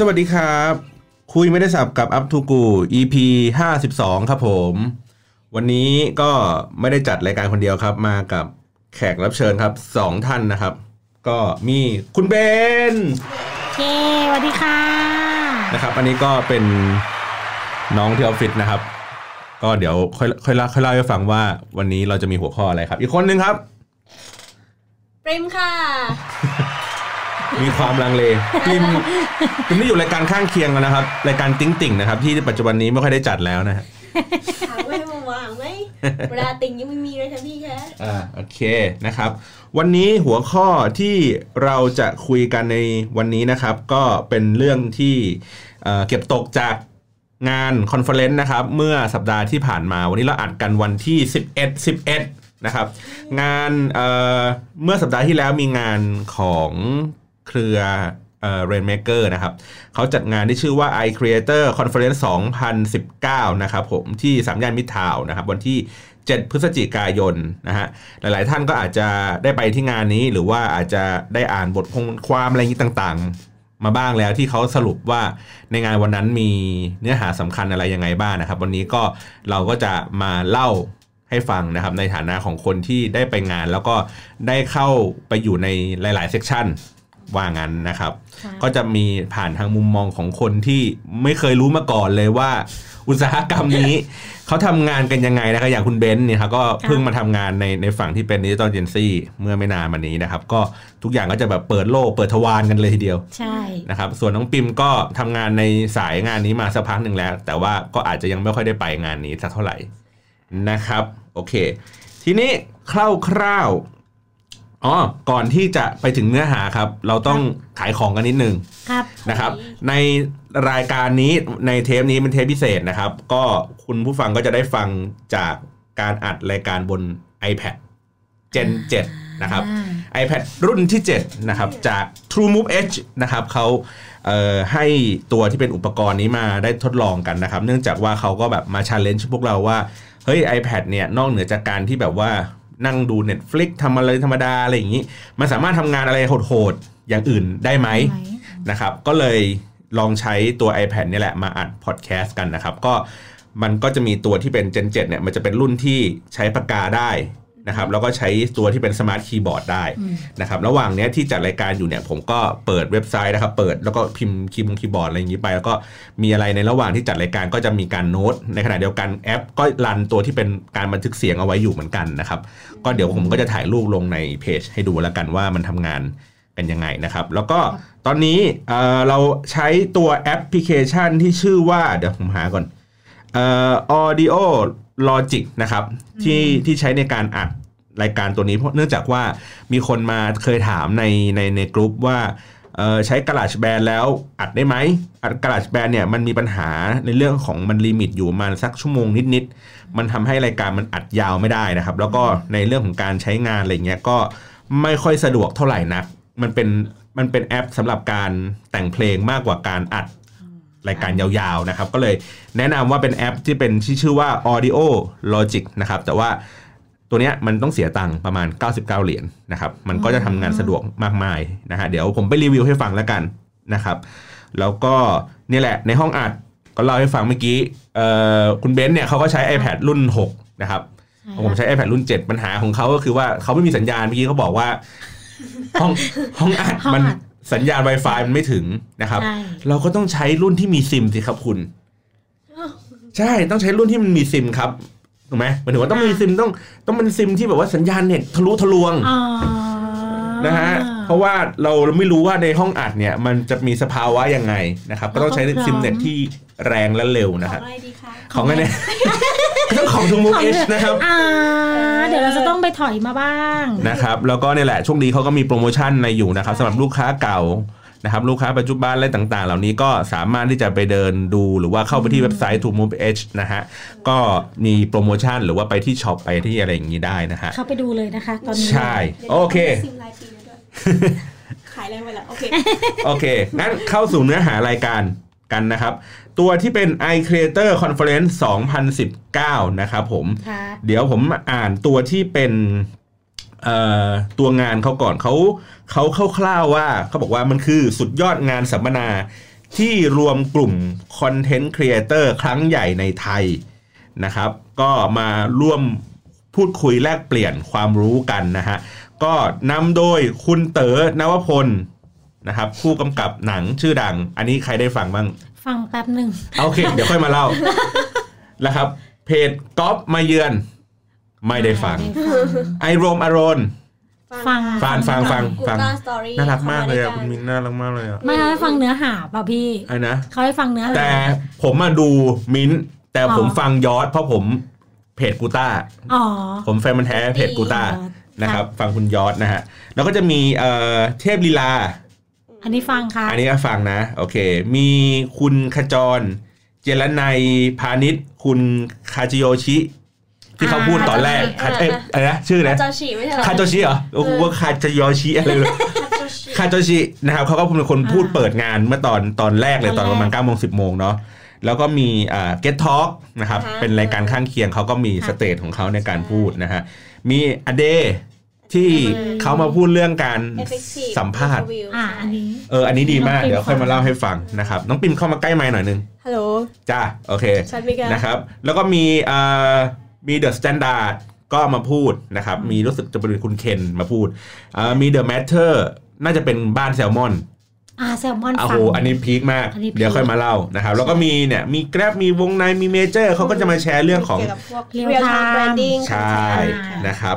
สวัสดีครับ คุยไม่ได้สับกับ Up to Go EP 52ครับผม วันนี้ก็ไม่ได้จัดรายการคนเดียวครับ มากับแขกรับเชิญครับสองท่านนะครับ ก็มีคุณเบนเย้สวัสดีค่ะ นะครับ อันนี้ก็เป็นน้องที่ออฟฟิศนะครับ ก็เดี๋ยวค่อยค่อยเล่าค่อยเล่าให้ฟังว่าวันนี้เราจะมีหัวข้ออะไรครับ อีกคนนึงครับปริมค่ะ มีความลังเลพิมพิมนี่อยู่รายการข้างเคียงกันนะครับ รายการติ้งติ่งนะครับ ที่ปัจจุบันนี้ไม่ค่อยได้จัดแล้วนะฮะถามไม่มาวางไหมเวลาติงยังไม่มีเลยค่ะพี่คะอ่าโอเคนะครับ วันนี้หัวข้อที่เราจะคุยกันในวันนี้นะครับ ก็เป็นเรื่องที่เอ่อเก็บตกจากงานคอนเฟอเรนซ์นะครับ เมื่อสัปดาห์ที่ผ่านมาวันนี้เราอัดกันวันที่ 11 11นะครับ งานเอ่อเมื่อสัปดาห์ที่แล้วมีงานของ เครือเอ่อ Rainmaker นะครับเขาจัดงานที่ชื่อว่า i Creator Conference 2019 นะครับผมที่สามย่านมิตรทาวนะครับวันที่ 7 พฤศจิกายนนะฮะหลายๆท่านก็อาจจะได้ไปที่งานนี้หรือว่าอาจจะได้อ่านบทความอะไรอย่างนี้ต่างๆ มาบ้างแล้วที่เขาสรุปว่าในงานวันนั้นมีเนื้อหาสำคัญอะไรยังไงบ้างนะครับ วันนี้ก็เราก็จะมาเล่าให้ฟังนะครับในฐานะของคนที่ได้ไปงาน แล้วก็ได้เข้าไปอยู่ในหลาย ๆ section ว่างั้นนะครับค่ะก็จะมีผ่านทางมุมมองของคนที่ไม่เคยรู้มาก่อนเลยว่า อุตสาหกรรมนี้ เขาทำงานกันยังไงนะครับอย่างคุณเบนซ์เนี่ยครับก็เพิ่งมาทำงานในในฝั่งที่เป็น digital agency เมื่อไม่นานมานี้นะครับ ก็ทุกอย่างก็จะแบบเปิดโลกเปิดทวารกันเลยทีเดียว ใช่นะครับส่วนน้องปิมก็ทำงานในสายงานนี้มาสักพักหนึ่งแล้ว แต่ว่าก็อาจจะยังไม่ค่อยได้ไปงานนี้สักเท่าไหร่นะครับ โอเค ทีนี้คร่าวๆ อ๋อ ก่อนที่จะไปถึงเนื้อหาครับ เราต้องขายของกันนิดนึงครับนะครับ ในรายการนี้ในเทปนี้เป็นเทปพิเศษนะครับ ก็คุณผู้ฟังก็จะได้ฟังจากการอัดรายการบน iPad Gen 7 นะครับอ่า iPad รุ่นที่ 7 นะครับ จาก TrueMove Edge นะครับเขาเอ่อให้ตัวที่เป็นอุปกรณ์นี้มาได้ทดลองกันนะครับ เนื่องจากว่าเขาก็แบบมา challenge พวกเราว่า เฮ้ย iPad เนี่ยนอกเหนือจากการที่แบบว่า นั่งดู Netflix ทำอะไรธรรมดาอะไรอย่างนี้ มันสามารถทำงานอะไรโหดๆ อย่างอื่นได้ไหมไหมนะครับ ก็เลยลองใช้ตัว iPad นี่แหละมาอัดพอดแคสต์กันนะครับ ก็มันก็จะมีตัวที่เป็น Gen 7เนี่ยมันจะเป็นรุ่นที่ใช้ปากกาได้ นะครับแล้วก็ใช้ตัวที่เป็น smart keyboard ได้อืมนะครับระหว่างเนี้ยที่จัดรายการอยู่เนี่ยผมก็เปิดเว็บไซต์นะครับเปิดแล้วก็พิมพ์คีย์บงคีย์บอร์ดอะไรอย่างนี้ไป แล้วก็มีอะไรในระหว่างที่จัดรายการก็จะมีการโน้ต ในขณะเดียวกันแอป ก็รันตัวที่เป็นการบันทึกเสียงเอาไว้อยู่เหมือนกันนะครับก็เดี๋ยวผมก็จะถ่ายรูปลงในเพจให้ดูแล้วกันว่ามันทำงานกันยังไงนะครับ แล้วก็ตอนนี้เอ่อเราใช้ตัวแอปพลิเคชันที่ชื่อว่าเดี๋ยวผมหาก่อนเอ่อ Audio Logic นะครับที่ที่ใช้ในการอัดรายการตัวนี้เพราะเนื่องจากว่ามีคนมาเคยถามในในในกลุ่มว่าเอ่อใช้กระ a ชแบนแล้วอัดได้ไหมอัดกระ a ชแบนเนี่ยมันมีปัญหาในเรื่องของมันลิมิตอยู่ประมาณสักชั่วโมงนิดๆมันทำให้รายการมันอัดยาวไม่ได้นะครับ แล้วก็ในเรื่องของการใช้งานอะไรเงี้ยก็ไม่ค่อยสะดวกเท่าไหร่นัก มันเป็นมันเป็นแอปสำหรับการแต่งเพลงมากกว่าการอัด รายการยาวๆนะครับ ก็เลยแนะนำว่าเป็นแอปที่เป็นที่ชื่อว่า Audio Logic นะครับแต่ว่าตัวเนี้ยมันต้องเสียตังค์ประมาณ 99 เหรียญนะครับ มันก็จะทำงานสะดวกมากมายนะฮะเดี๋ยวผมไปรีวิวให้ฟังแล้วกันนะครับ แล้วก็นี่แหละในห้องอัดก็เล่าให้ฟังเมื่อกี้คุณเบนซ์เนี่ยเขาก็ใช้ iPad รุ่น 6 นะครับ ผมใช้ iPad รุ่น 7 ปัญหาของเขาก็คือว่าเขาไม่มีสัญญาณเมื่อกี้เขาบอกว่า ห้องห้องอัดห้องอัดมัน สัญญาณ Wi-Fi มันไม่ถึงนะครับ ใช่ เราก็ต้องใช้รุ่นที่มีซิมสิครับคุณ ใช่ต้องใช้รุ่นที่มันมีซิมครับถูกไหมหมายถึงว่าต้องมีซิมต้องต้องเป็นซิมที่แบบว่าสัญญาณเน็ตทะลุทะลวง อ๋อนะฮะ เพราะว่าเราไม่รู้ว่าในห้องอัดเนี่ย มันจะมีสภาวะยังไงนะครับ ก็ต้องใช้ซิมเน็ตที่แรงและเร็วขนะอคงรับอะไรดีคะของอันเนี้ย ต้องของทูมูเอชนะครับอ่าเดี๋ยวเราจะต้องไปถอยมาบ้างนะครับแล้วก็เนี่ยแหละช่วงนี้เขาก็มีโปรโมชั่นในอยู่นะครับสำหรับลูกค้าเก่านะครับลูกค้าปัจจุบันอะไรต่างๆ เหล่านี้ก็สามารถที่จะไปเดินดูหรือว่าเข้าไปที่เว็บไซต์ To Move Edge นะฮะก็มีโปรโมชั่นหรือว่าไปที่ช็อปไปที่อะไรอย่างนี้ได้นะฮะเข้าไปดูเลยนะคะตอนนี้ใช่โอเคซิมรายปีมาด้วยขายแรงไปแล้วโอเคโอเคงั้นเข้าสู่เนื้อหารายการกันนะครับ ตัวที่เป็น i Creator Conference 2019 นะครับผมครับเดี๋ยวผมอ่านตัวที่เป็นเอ่อตัวงานเขาก่อนเขาเขาคร่าวๆว่าเขาบอกว่ามันคือสุดยอดงานสัมมนาที่รวมกลุ่มคอนเทนต์ครีเอเตอร์ครั้งใหญ่ในไทยนะครับ ก็มาร่วมพูดคุยแลกเปลี่ยนความรู้กันนะฮะ ก็นำโดยคุณเต๋อนวพลนะครับผู้กำกับหนังชื่อดัง อันนี้ใครได้ฟังบ้าง ฟังแป๊บหนึ่งโอเค เดี๋ยวค่อยมาเล่านะครับ เพจก๊อฟมาเยือน ไม่ได้ฟัง ไอโรมอารอนฟังฟังฟังฟังกูต้าสตอรี่น่ารักมากเลยอะคุณมินน่ารักมากเลยอะไม่เขาให้ฟังเนื้อหาเปล่าพี่ไอ้นะเขาให้ฟังเนื้อหาแต่ผมมาดูมิ้นท์แต่ผมอ๋อฟังยอดเพราะผมเพจกูต้าอ๋อผมแฟนมันธุ์แท้เพจกูต้าอ๋อนะครับ ฟังคุณยอดนะฮะแล้วก็จะมีเอ่อเทพลีลา อันนี้ฟังค่ะ อันนี้ก็ฟังนะ โอเค มีคุณขจร เจรนัยพาณิชย์ คุณคาจิโยชิ ที่เขาพูดตอนแรกคาเอ้ยอะไรนะชื่ออะไรคานะจาชิไม่ใช่เหรอคาโจชิเหรอโอ้โหว่าคาจิโยชิอะไรเลยคาจาชิคาโจชินะครับเขาก็เป็นคนพูดอ่าเปิดงานเมื่อตอนตอนแรกเลยตอนประมาณ9ก้าโมงสิบโมงเนาะแล้วก็มีอ่า Get Talk นะครับ เป็นรายการข้างเคียงเขาก็มีสเตจของเขาในการพูดนะฮะ มีอเด ที่เขามาพูดเรื่องการ Effective สัมภาษณ์ interview อ่าอันนี้เอออันนี้ดีมากน้องปิ่มเดี๋ยวค่อยมาเล่าให้ฟังนะครับน้องปิมเข้ามาใกล้ไมค์หน่อยนึงฮัลโหลจ้าโอเคชัดมิกานะครับ แล้วก็มีอ่ามี The Standard ก็มาพูดนะครับ มีรู้สึกจะเป็นคุณเคนมาพูดอ่ามี The MATTER น่าจะเป็นบ้านแซลมอนอ่าแซลมอนโอ้ฟัโหงอันนี้พีคมากอันนี้พีคเดี๋ยวค่อยมาเล่านะครับ แล้วก็มีเนี่ยมี Grab มีวงในมีเมเจอร์เขาก็จะมาแชร์เรื่องของเกี่ยวกับพวก Real real time time branding ใช่อ่านนะครับ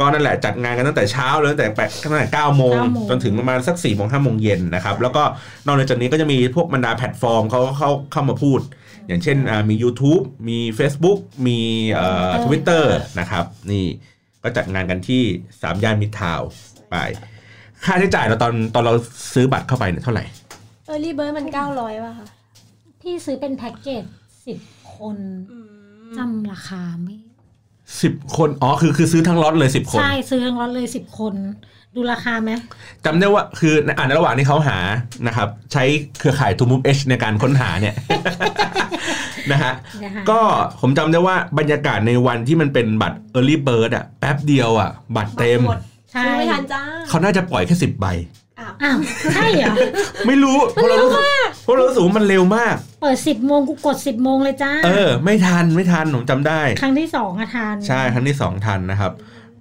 ก็นั่นแหละจัดงานกันตั้งแต่เช้าเลยตั้งแต่แปดตั้งแต่เก้าโมงเก้าโมงจนถึงประมาณสักสี่โมงห้าโมงเย็นนะครับ แล้วก็นอกจากนี้ก็จะมีพวกบรรดาแพลตฟอร์มเขาก็เข้าเข้ามาพูด อย่างเช่นอ่ามี YouTube มี Facebook มีเอ่อ Twitter นะครับ นี่ก็จัดงานกันที่สามย่านมิตรทาวน์ไป ค่าใช้จ่ายเราตอนตอนเราซื้อบัตรเข้าไปเนี่ยเท่าไหร่ early bird มัน900ป่ะคะพี่ซื้อเป็นแพ็กเกจสิบคนอืมจำราคาไม่ สิบคน อ๋อ คือคือซื้อทั้งล็อตเลยสิบคน ใช่ ซื้อทั้งรถเลยสิบคน ดูราคาไหมจำได้ว่าคือในอ่านในระหว่างที่เขาหานะครับ ใช้เครือข่ายทูมูฟเอชในการค้นหาเนี่ยนะฮะเดี๋ยวหาก็ผมจำได้ว่าบรรยากาศในวันที่มันเป็นบัตร Early Bird อะแป๊บเดียวอะบัตรเต็มหมดใช่ซื้อไม่ทันจ้าเขาน่าจะปล่อยแค่สิบใบ อ้าวอ้าวใช่เหรอ ไม่รู้เพราะเรารู้สึกเพราะเรารู้สึกว่ามันเร็วมาก เปิดสิบโมงกูกดสิบโมงเลยจ้า เออ ไม่ทันไม่ทันผมจำได้ ครั้งที่สองอะทานใช่ครั้งที่สองทันนะครับ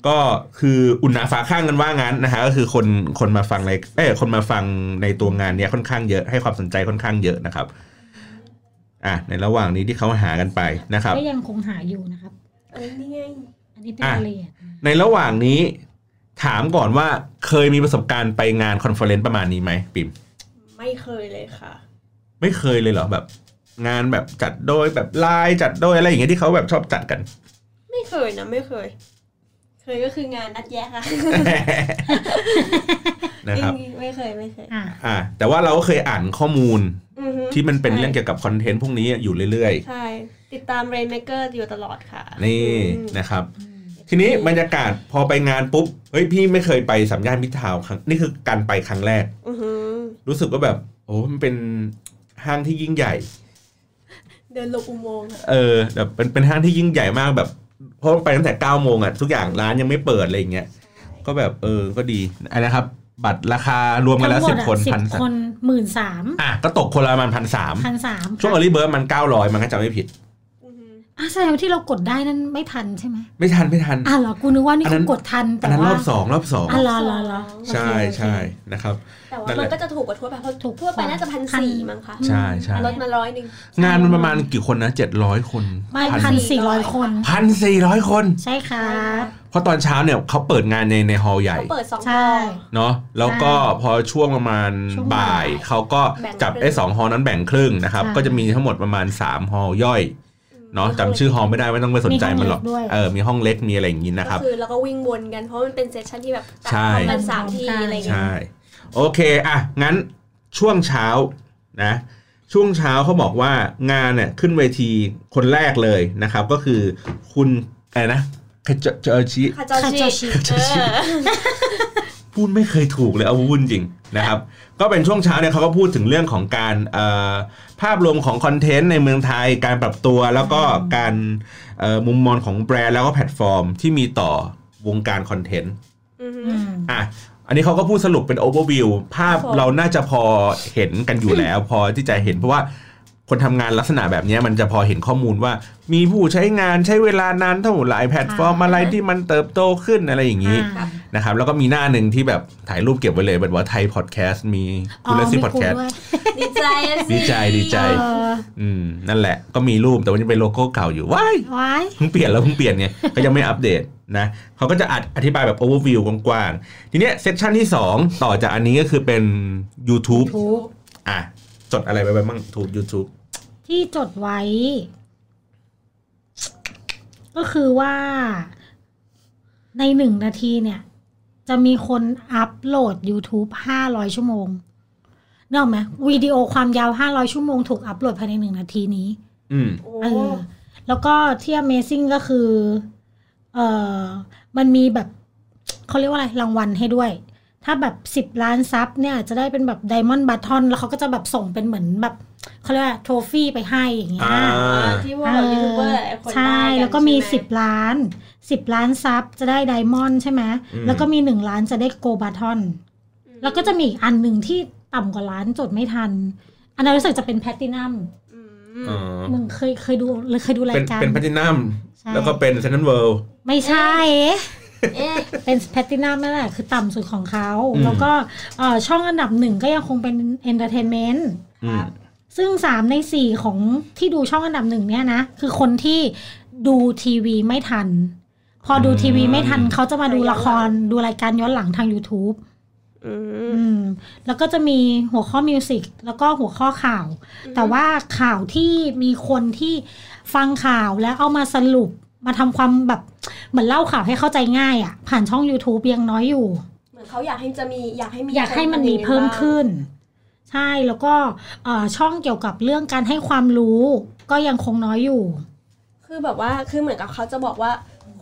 ก็คืออุ่นหนาฝาข้างกันว่างั้นนะฮะก็คือคนคนมาฟังในเอ้ยคนมาฟังในตัวงานเนี้ยค่อนข้างเยอะให้ความสนใจค่อนข้างเยอะนะครับ อะในระหว่างนี้ที่เขาหากันไปนะครับก็ยังคงหาอยู่นะครับเอ้ยนี่ไงอันนี้เป็นอะรายละเอียดในระหว่างนี้ ถามก่อนว่าเคยมีประสบการณ์ไปงาน conference ประมาณนี้ไหมปิ่มไม่เคยเลยค่ะ ไม่เคยเลยเหรอแบบ งานแบบจัดโดยแบบไลน์จัดโดยอะไรอย่างเงี้ยที่เขาแบบชอบจัดกัน ไม่เคยนะไม่เคย เคยก็คืองานนัดแยกค่ะนะครับไม่เคยไม่เคยอะอะแต่ว่าเราก็เคยอ่านข้อมูลอือฮึที่มันเป็นใช่เรื่องเกี่ยวกับคอนเทนต์พวกนี้อยู่เรื่อยใช่ ติดตาม Rainmaker อยู่ตลอดค่ะๆนี่อืมนะครับ ทีนี้บรรยากาศพอไปงานปุ๊บเฮ้ยพี่ไม่เคยไปสามย่านมิตรทาวน์ครั้งนี่คือการไปครั้งแรกอือฮึรู้สึกว่าแบบ โอ้มันเป็นห้างที่ยิ่งใหญ่ เดินลงอุโมงค์อะเออแบบเป็นเป็นห้างที่ยิ่งใหญ่มากแบบเพราะไปตั้งแต่เก้าโมงอะทุกอย่างร้านยังไม่เปิดอะไรอย่างเงี้ยก็แบบเออก็ดีอะไรนะครับ บัตรราคารวมกันแล้วสิบคนสิพันบคนหมื่นสามอะก็ตกคนละประมาณพันสามพันสามช่วงอ r ร y เบิร์มันเก้าร้อยมันก็จะไม่ผิดอือฮึอะ แสดงว่าที่เรากดได้นั่นไม่ทันใช่ไหมไม่ทันไม่ทันอะเหรอกูนึกว่านี่อันนั้คืนอกดทันอัแต่นนั้นรว่าอบสองรอบสองอะเหรอเหรอเหรอใช่โอเคใช่นะครับ แต่ว่านั่นแหมัละนก็จะถูกกว่าทั่วไปเพราะถูกทั่วไปน่าจะพันพันสี่มั้งคะใช่ใช่ลดมาร้อยหนึ่งงานมันประมาณกี่คนนะเจ็ดร้อยคนไม่พันสี่ร้อยคนพันสี่ร้อยคนใช่ครับเพราะตอนเช้าเนี่ยเขาเปิดงานในในฮอลล์ใหญ่เขาเปิดสองใช่ห้อเนาะแล้วก็พอช่วงประมาณช่วงบ่าบ่ายยเขาก็แบ่งจับครึ่งไอ้สองฮอลล์นั้นแบ่งครึ่งนะครับใช่ก็จะมีทั้งหมดประมาณ3ฮอลล์ย่อย เนาะจำชื่อฮอลล์ไม่ได้ไม่ต้องไปสนใจมันหรอกมีห้องเล็กด้วยเออมีห้องเล็กมีอะไรอย่างงี้นะครับก็คือเราก็วิ่งวนกันเพราะมันเป็นเซสชั่นที่แบบตัดใช่พร้อมกันสามทีอะไรอย่างเงี้ยใช่โอเคอะงั้นช่วงเช้านะช่วงเช้าเขาบอกว่างานเนี่ยขึ้นเวทีคนแรกเลยนะครับ ก็คือคุณอะไรนะคาเจเจอชิคาจาคาจาชิชิเออ พูดไม่เคยถูกเลยเอาวุ่นจริงนะครับก็เป็นช่วงเช้าเนี่ยเขาก็พูดถึงเรื่องของการเอ่อภาพรวมของคอนเทนต์ในเมืองไทยการปรับตัวแล้วก็การเอ่อมุมมองของแบรนด์แล้วก็แพลตฟอร์มที่มีต่อวงการคอนเทนต์อือฮึอืมอะอันนี้เขาก็พูดสรุปเป็นโอเวอร์วิวภาพครับผมเราน่าจะพอเห็นกันอยู่แล้ว พอที่จะเห็นเพราะว่า คนทำงานลักษณะแบบเนี้ยมันจะพอเห็นข้อมูลว่า มีผู้ใช้งานใช้เวลานานเท่าไหร่แพลตฟอร์มอะไรที่มันเติบโตขึ้นอะไรอย่างนี้อ่านะครับแล้วก็มีหน้าหนึ่งที่แบบถ่ายรูปเก็บไว้เลยแบบว่าไทยพอดแคสต์มีคุณเลซี่มีพอดแคสต์ด้วยดีใจอะสิดีใจดีใจเอออืมนั่นแหละก็มีรูปแต่ว่ายังเป็นโลโก้เก่าอยู่ว้ายไว้เพิ่งเปลี่ยนแล้วเพิ่งเปลี่ยนไงก็ยังไม่อัปเดตนะเขาก็จะออธิบายแบบโอเวอร์วิวกว้างๆ ทีเนี้ย session ที่ 2 ต่อจากอันนี้ก็คือเป็น YouTube ทุกอะจดอะไรไปบ้างทูบ YouTube ที่ จดไว้ ก็คือว่าในหนึ่งนาทีเนี่ย จะมีคนอัพโหลด YouTube 500 ชั่วโมงนึกออกไหมวิดีโอความยาว 500 ชั่วโมงถูกอัพโหลดภายในหนึ่งนาทีนี้ อืมโอ้เออแล้วก็ที่ Amazing ก็คือ เออมันมีแบบเขาเรียกว่าอะไร รางวัลให้ด้วย ถ้าแบบสิบล้าน sub เนี่ย จะได้เป็นแบบ diamond button แล้วเขาก็จะแบบส่งเป็นเหมือนแบบ เขาเรียกว่า trophy ไปให้อย่างเงี้ยอ่าที่ว่ายูทูบเบอร์หลายคนใช่ได้นแล้วก็มีใช่ไหสิบล้านสิบล้าน sub จะได้ diamond ใช่ไหมอืมแล้วก็มีหนึ่งล้านจะได้ gold button แล้วก็จะมีอีกอันหนึ่งที่ต่ำกว่าล้านจดไม่ทัน อันนั้นรู้สึกจะเป็นแพลตตินัมอืมอ๋อมึงเคยเคยดูหรือเคยดูราเป็ยนการเป็นแพลตินัมใช่แล้วก็เป็น silverไม่ใช่เอ๊ะเป็นแพลตตินัมนั่นแหละคือต่ำสุดของเขาอืมแล้วก็เอ่อช่องอันดับหนึ่งก็ยังคงเป็น entertainment อืม ซึ่งสามในสี่ของที่ดูช่องอันดับหนึ่งเนี่ยนะ คือคนที่ดูทีวีไม่ทัน พอดูทีวีไม่ทันเขาจะมาดูละครดูรายการย้อนหลังทาง YouTube อืมอืมแล้วก็จะมีหัวข้อ music แล้วก็หัวข้อข่าว แต่ว่าข่าวที่มีคนที่ฟังข่าวแล้วเอามาสรุปมาทำความแบบเหมือนเล่าข่าวให้เข้าใจง่ายอะ่ะ ผ่านช่อง YouTube ยังน้อยอยู่ เหมือนเขาอยากให้จะมีอยากให้มีอยากให้มันมีเพิ่มขึ้น ใช่แล้วก็เอ่อช่องเกี่ยวกับเรื่องการให้ความรู้ก็ยังคงน้อยอยู่ คือแบบว่าคือเหมือนกับเขาจะบอกว่า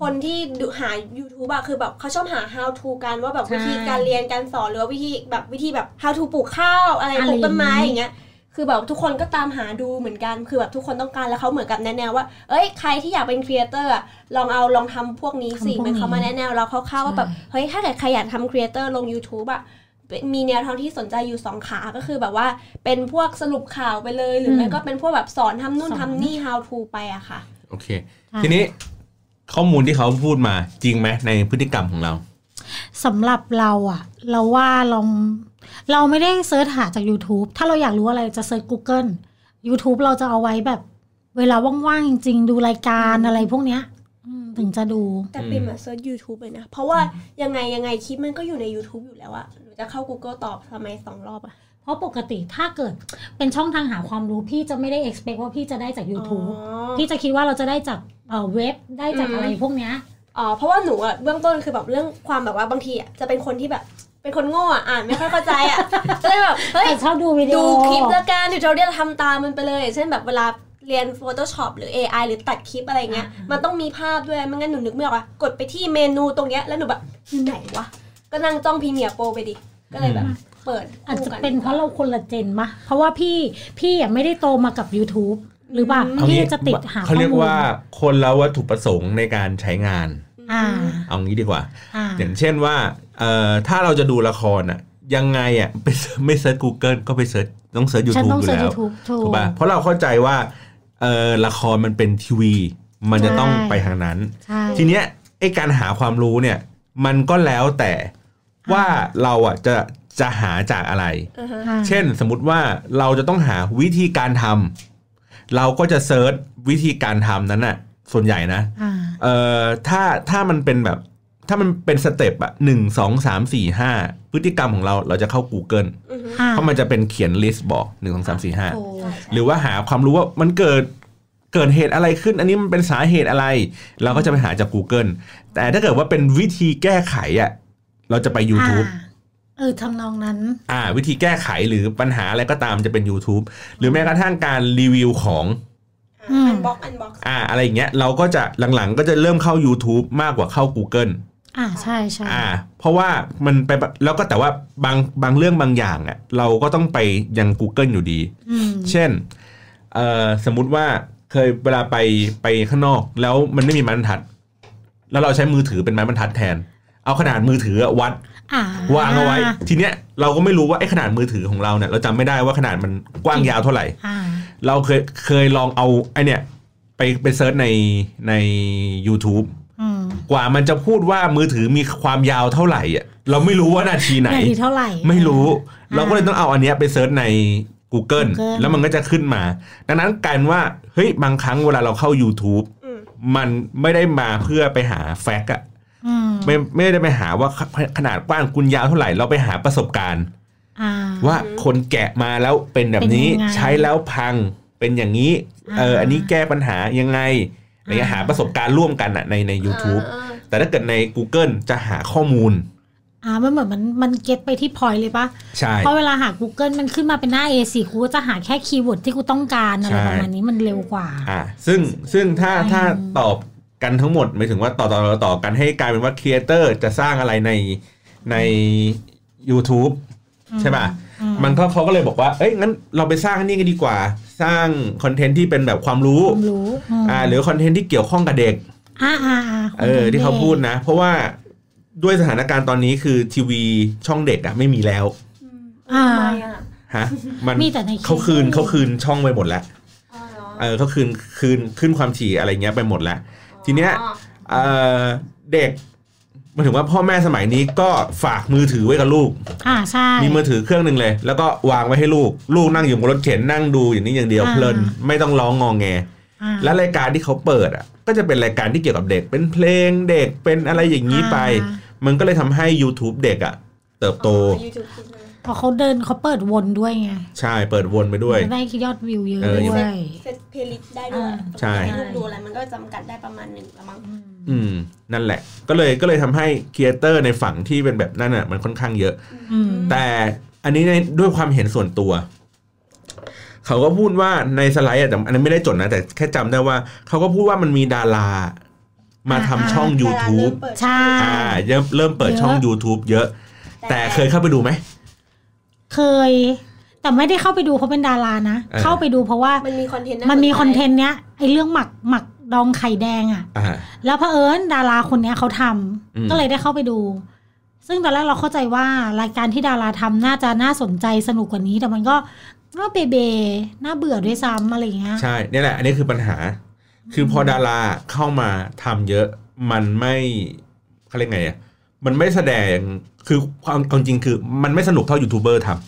คนที่ดูหา YouTube อะคือแบบเขาชอบหา how to กันว่าแบบใช่วิธีการเรียนการสอนหรือว่าวิธีแบบวิธีแบบ how to ปลูกข้าวอะไรอะไรปลูกต้นไม้ออย่าย่างงนี้เงี้ยคือแบบทุกคนก็ตามหาดูเหมือนกันคือแบบทุกคนต้องการแล้วเขาเหมือนกับแนะแนวว่า เอ้ยใครที่อยากเป็น creator อะลองเอาลองทำพวกนี้สิทำพวกนี้เหมันเขามาแนะแนวเราคร่าวๆว่าแบบใช่เฮ้ยถ้าเกิดใครอยากทำ creator ลง YouTube อะ มีแนวทางที่สนใจอยู่สองขาก็คือแบบว่าเป็นพวกสรุปข่าวไปเลย หรือไม่ก็เป็นพวกแบบสอนทำนู่นสอนทำนี่ how to ไปอะค่ะ โอเคใช่ทีนี้ข้อมูลที่เขาพูดมาจริงไหมในพฤติกรรมของเราสำหรับเราอะเราว่าเราเราไม่ได้ search หาจาก YouTube ถ้าเราอยากรู้อะไรจะเซิร์ช Google YouTube เราจะเอาไว้แบบ เวลาว่างๆจริงๆดูรายการอะไรพวกเนี้ยอืม ถึงจะดู แต่ปิมอะ search YouTube เลยนะ เพราะว่ายังไงยังไงคลิปมันก็อยู่ใน YouTube อยู่แล้วอะหนูจะเข้า Google ตอบทำไมสองรอบอะเพราะปกติถ้าเกิดเป็นช่องทางหาความรู้พี่จะไม่ได้ expect ว่าพี่จะได้จาก YouTube อ๋อพี่จะคิดว่าเราจะได้จากเอ่อเว็บได้จากอืมอะไรพวกเนี้ยอ๋อเพราะว่าหนูอะเบื้องต้นคือแบบเรื่องความแบบว่าบางทีอะจะเป็นคนที่แบบเป็นคนโง่อะอ่านไม่ค่อยเข้าใจอะก็เลยแบบเฮ้ยแต่ชอบดูวิดีดูโอคลิปแล้วกันดิวเรียลทำตามมันไปเลยเช่นแบบเวลา เรียน Photoshop หรือ AI หรือตัดคลิปอะไรเงี้ย มันต้องมีภาพด้วย ไม่งั้นหนูนึกไม่ออกอะกดไปที่เมนูตรงเนี้ยแล้วหนูแบบอยู่ไหนวะ ก็นั่งจ้องพรีเมียร์โปรไปดิ ก็เลยแบบ เปิดอาจจะคู่กัเป็นเพราะเราคนละเจนมะ เพราะว่าพี่พี่อะไม่ได้โตมากับ YouTube หรือเปล่าเอาพี่งี้จะติดหาเขาเรียกข้อมูลว่าคนละวัตถุประสงค์ในการใช้งานอ่าเอางี้ดีกว่าอ่า อย่างเช่นว่าเอ่อถ้าเราจะดูละครอะยังไงอะไปเสิร์ชไม่เซิร์ช Google ก็ไปเซิร์ชต้องเซิร์ชฉัน YouTube ต้องอยู่เซิร์ชแล้วยูทูบถูกถูกป่ะเพราะเราเข้าใจว่า เอ่อละครมันเป็นทีวี มันจะต้องใช่ไปทางนั้นใช่ทีเนี้ยไอการหาความรู้เนี่ย มันก็แล้วแต่ว่าเราอะจะจะหาจากอะไรอ่าฮะอ่าเช่นสมมติว่าเราจะต้องหาวิธีการทำเราก็จะ search วิธีการทำนั้นน่ะ ส่วนใหญ่นะอ่าเอ่อถ้าถ้ามันเป็นแบบ ถ้ามันเป็น step อะหนึ่งสองสามสี่ห้าพฤติกรรมของเราเราจะเข้า Google อือฮึอ่าเพราะมันจะเป็นเขียน list บอกหนึ่งสองสามสี่ห้าถูกใช่หรือว่าหาความรู้ว่ามันเกิดเกิดเหตุอะไรขึ้น อันนี้มันเป็นสาเหตุอะไร เราก็จะไปหาจาก Google แต่ถ้าเกิดว่าเป็นวิธีแก้ไขอะเราจะไป YouTube อ่าเออทำนองนั้น อ่า วิธีแก้ไขหรือปัญหาอะไรก็ตามจะเป็น YouTube หรือแม้กระทั่งการรีวิวของอืมอันบ็อกอันบ็อกอ่าอะไรอย่างเงี้ยเราก็จะหลังๆ ก็จะเริ่มเข้า YouTube มากกว่าเข้า Google อ่าใช่ใช่อ่า เพราะว่ามันไปแล้วก็แต่ว่าบางบางเรื่องบางอย่างอะเราก็ต้องไปยัง Google อยู่ดีอืมเช่นเอ่อสมมุติว่าเคยเวลาไปไปข้างนอก แล้วมันไม่มีไม้บรรทัด แล้วเราใช้มือถือเป็นไม้บรรทัดแทน เอาขนาดมือถืออะวัดอ่าวางเอาไว้ ทีเนี้ยเราก็ไม่รู้ว่าไอ้ขนาดมือถือของเราเนี่ย เราจำไม่ได้ว่าขนาดมันกว้างยาวเท่าไหร่อ่าเราเคยเคยลองเอาไอเนี่ยไปไป search ในใน YouTube อืม กว่ามันจะพูดว่ามือถือมีความยาวเท่าไหร่อะเราไม่รู้ว่านาทีไหน นาทีเท่าไหร่ ไม่รู้อ่าเราก็เลยต้องเอาอันเนี้ยไปเซิร์ชใน Google, Google แล้วมันก็จะขึ้นมา ดังนั้นกลารว่าเฮ้ยบางครั้งเวลาเราเข้า YouTube อืมมันไม่ได้มาเพื่อไปหาแฟกต์อะอืมไม่ไม่ได้ไปหาว่าขนาดกว้างคุณยาวเท่าไหร่เราไปหาประสบการณ์อ่าว่าคนแกะมาแล้วเป็นแบบนี้เป็นยังไงใช้แล้วพังเป็นอย่างนี้อ่าเอออันนี้แก้ปัญหายังไงอะไร เงี้ยอ่าหาประสบการณ์ร่วมกันอะในใน YouTube อ่าแต่ถ้าเกิดใน Google จะหาข้อมูลอ่ามันเหมือนมันมัน get ไปที่ point เลยปะใช่เพราะเวลาหา Google มันขึ้นมาเป็นหน้า A4 กูก็จะหาแค่ keyword ที่กูต้องการอะไรใช่ประมาณนี้มันเร็วกว่าอ่าซึ่งซึ่งถ้าอืมถ้าตอบกันทั้งหมดหมายถึงว่าต่อต่อต่อต่อกันให้กลายเป็นว่าครีเอเตอร์จะสร้างอะไรในใน YouTube ใช่ป่ะอื มันก็เขาก็เลยบอกว่า เอ้ยงั้นเราไปสร้างอันนี่กันดีกว่า สร้างคอนเทนต์ที่เป็นแบบความรู้ความรู้มอ่าหรือคอนเทนต์ที่เกี่ยวข้องกับเด็กอ่าอ่าอ่าเออที่เขาพูดนะ เพราะว่าด้วยสถานการณ์ตอนนี้คือทีวีช่องเด็กอะไม่มีแล้วอ่าทำไมอะฮะมันมีแต่ในเขาคืนเขาคืนช่องไปหมดแล้วอ๋อเหรอเออเขาคืนคืนขึ้นความถี่อะไรเงี้ยไปหมดแล้ว ทีเนี้ยอ๋อเอ่อเด็กห มายถึงว่าพ่อแม่สมัยนี้ก็ฝากมือถือไว้กับลูก อ่าใช่ มีมือถือเครื่องหนึ่งเลย แล้วก็วางไว้ให้ลูก ลูกนั่งอยู่บนรถเข็นนั่งดูอย่างนี้อย่างเดียวอ่า เพลินไม่ต้องร้องงองแง อ่า และรายการที่เขาเปิดอะ ก็จะเป็นรายการที่เกี่ยวกับเด็ก เป็นเพลงเด็กเป็นอะไรอย่างนี้ไป อ่า มันก็เลยทำให้ YouTube เด็กอะ เติบโต อ๋อ YouTube คิดเลยเพราะเขาเดินเขาเปิดวนด้วยไง ใช่เปิดวนไปด้วยได้ยอดวิวเยอะเออด้วย set playlist ได้ด้วยอ่าใช่ห้ลูกดูอะไรมันก็จำกัดได้ประมาณหนึ่งละมั้งอืม นั่นแหละ ก็เลยก็เลยทำให้ครีเอเตอร์ในฝั่งที่เป็นแบบนั้นอะมันค่อนข้างเยอะอืมแต่อันนี้ในด้วยความเห็นส่วนตัว เขาก็พูดว่าในสไลด์อะแต่อันนี้ไม่ได้จดนะ แต่แค่จำได้ว่า เขาก็พูดว่ามันมีดารามาทำช่อง YouTube เวลาเริ่มเปิดใช่อ่าเริ่มเริ่มเปิดช่องเยอะ YouTube เยอะ แต่เคยเข้าไปดูไหม เคย แต่ไม่ได้เข้าไปดูเพราะเป็นดารานะเออเข้าไปดูเพราะว่ามันมีคอนเทนต์มันมีคอนเทนต์เนี้ยไอเรื่องหมักหมักดองไข่แดงอะอ่าแล้วเผอิญดาราคนเนี้ยเขาทำอืมก็เลยได้เข้าไปดู ซึ่งตอนแรกเราเข้าใจว่ารายการที่ดาราทำน่าจะน่าสนใจสนุกกว่านี้ แต่มันก็ก็เบเบน่าเบื่อด้วยซ้ำอะไรอย่างเงี้ย ใช่นี่แหละ อันนี้คือปัญหา คือพอดาราเข้ามาทำเยอะ มันไม่เขาเรียกไงอะ มันไม่แสดงคือความเอาจริงคือ มันไม่สนุกเท่ายูทูบเบอร์ทำอะ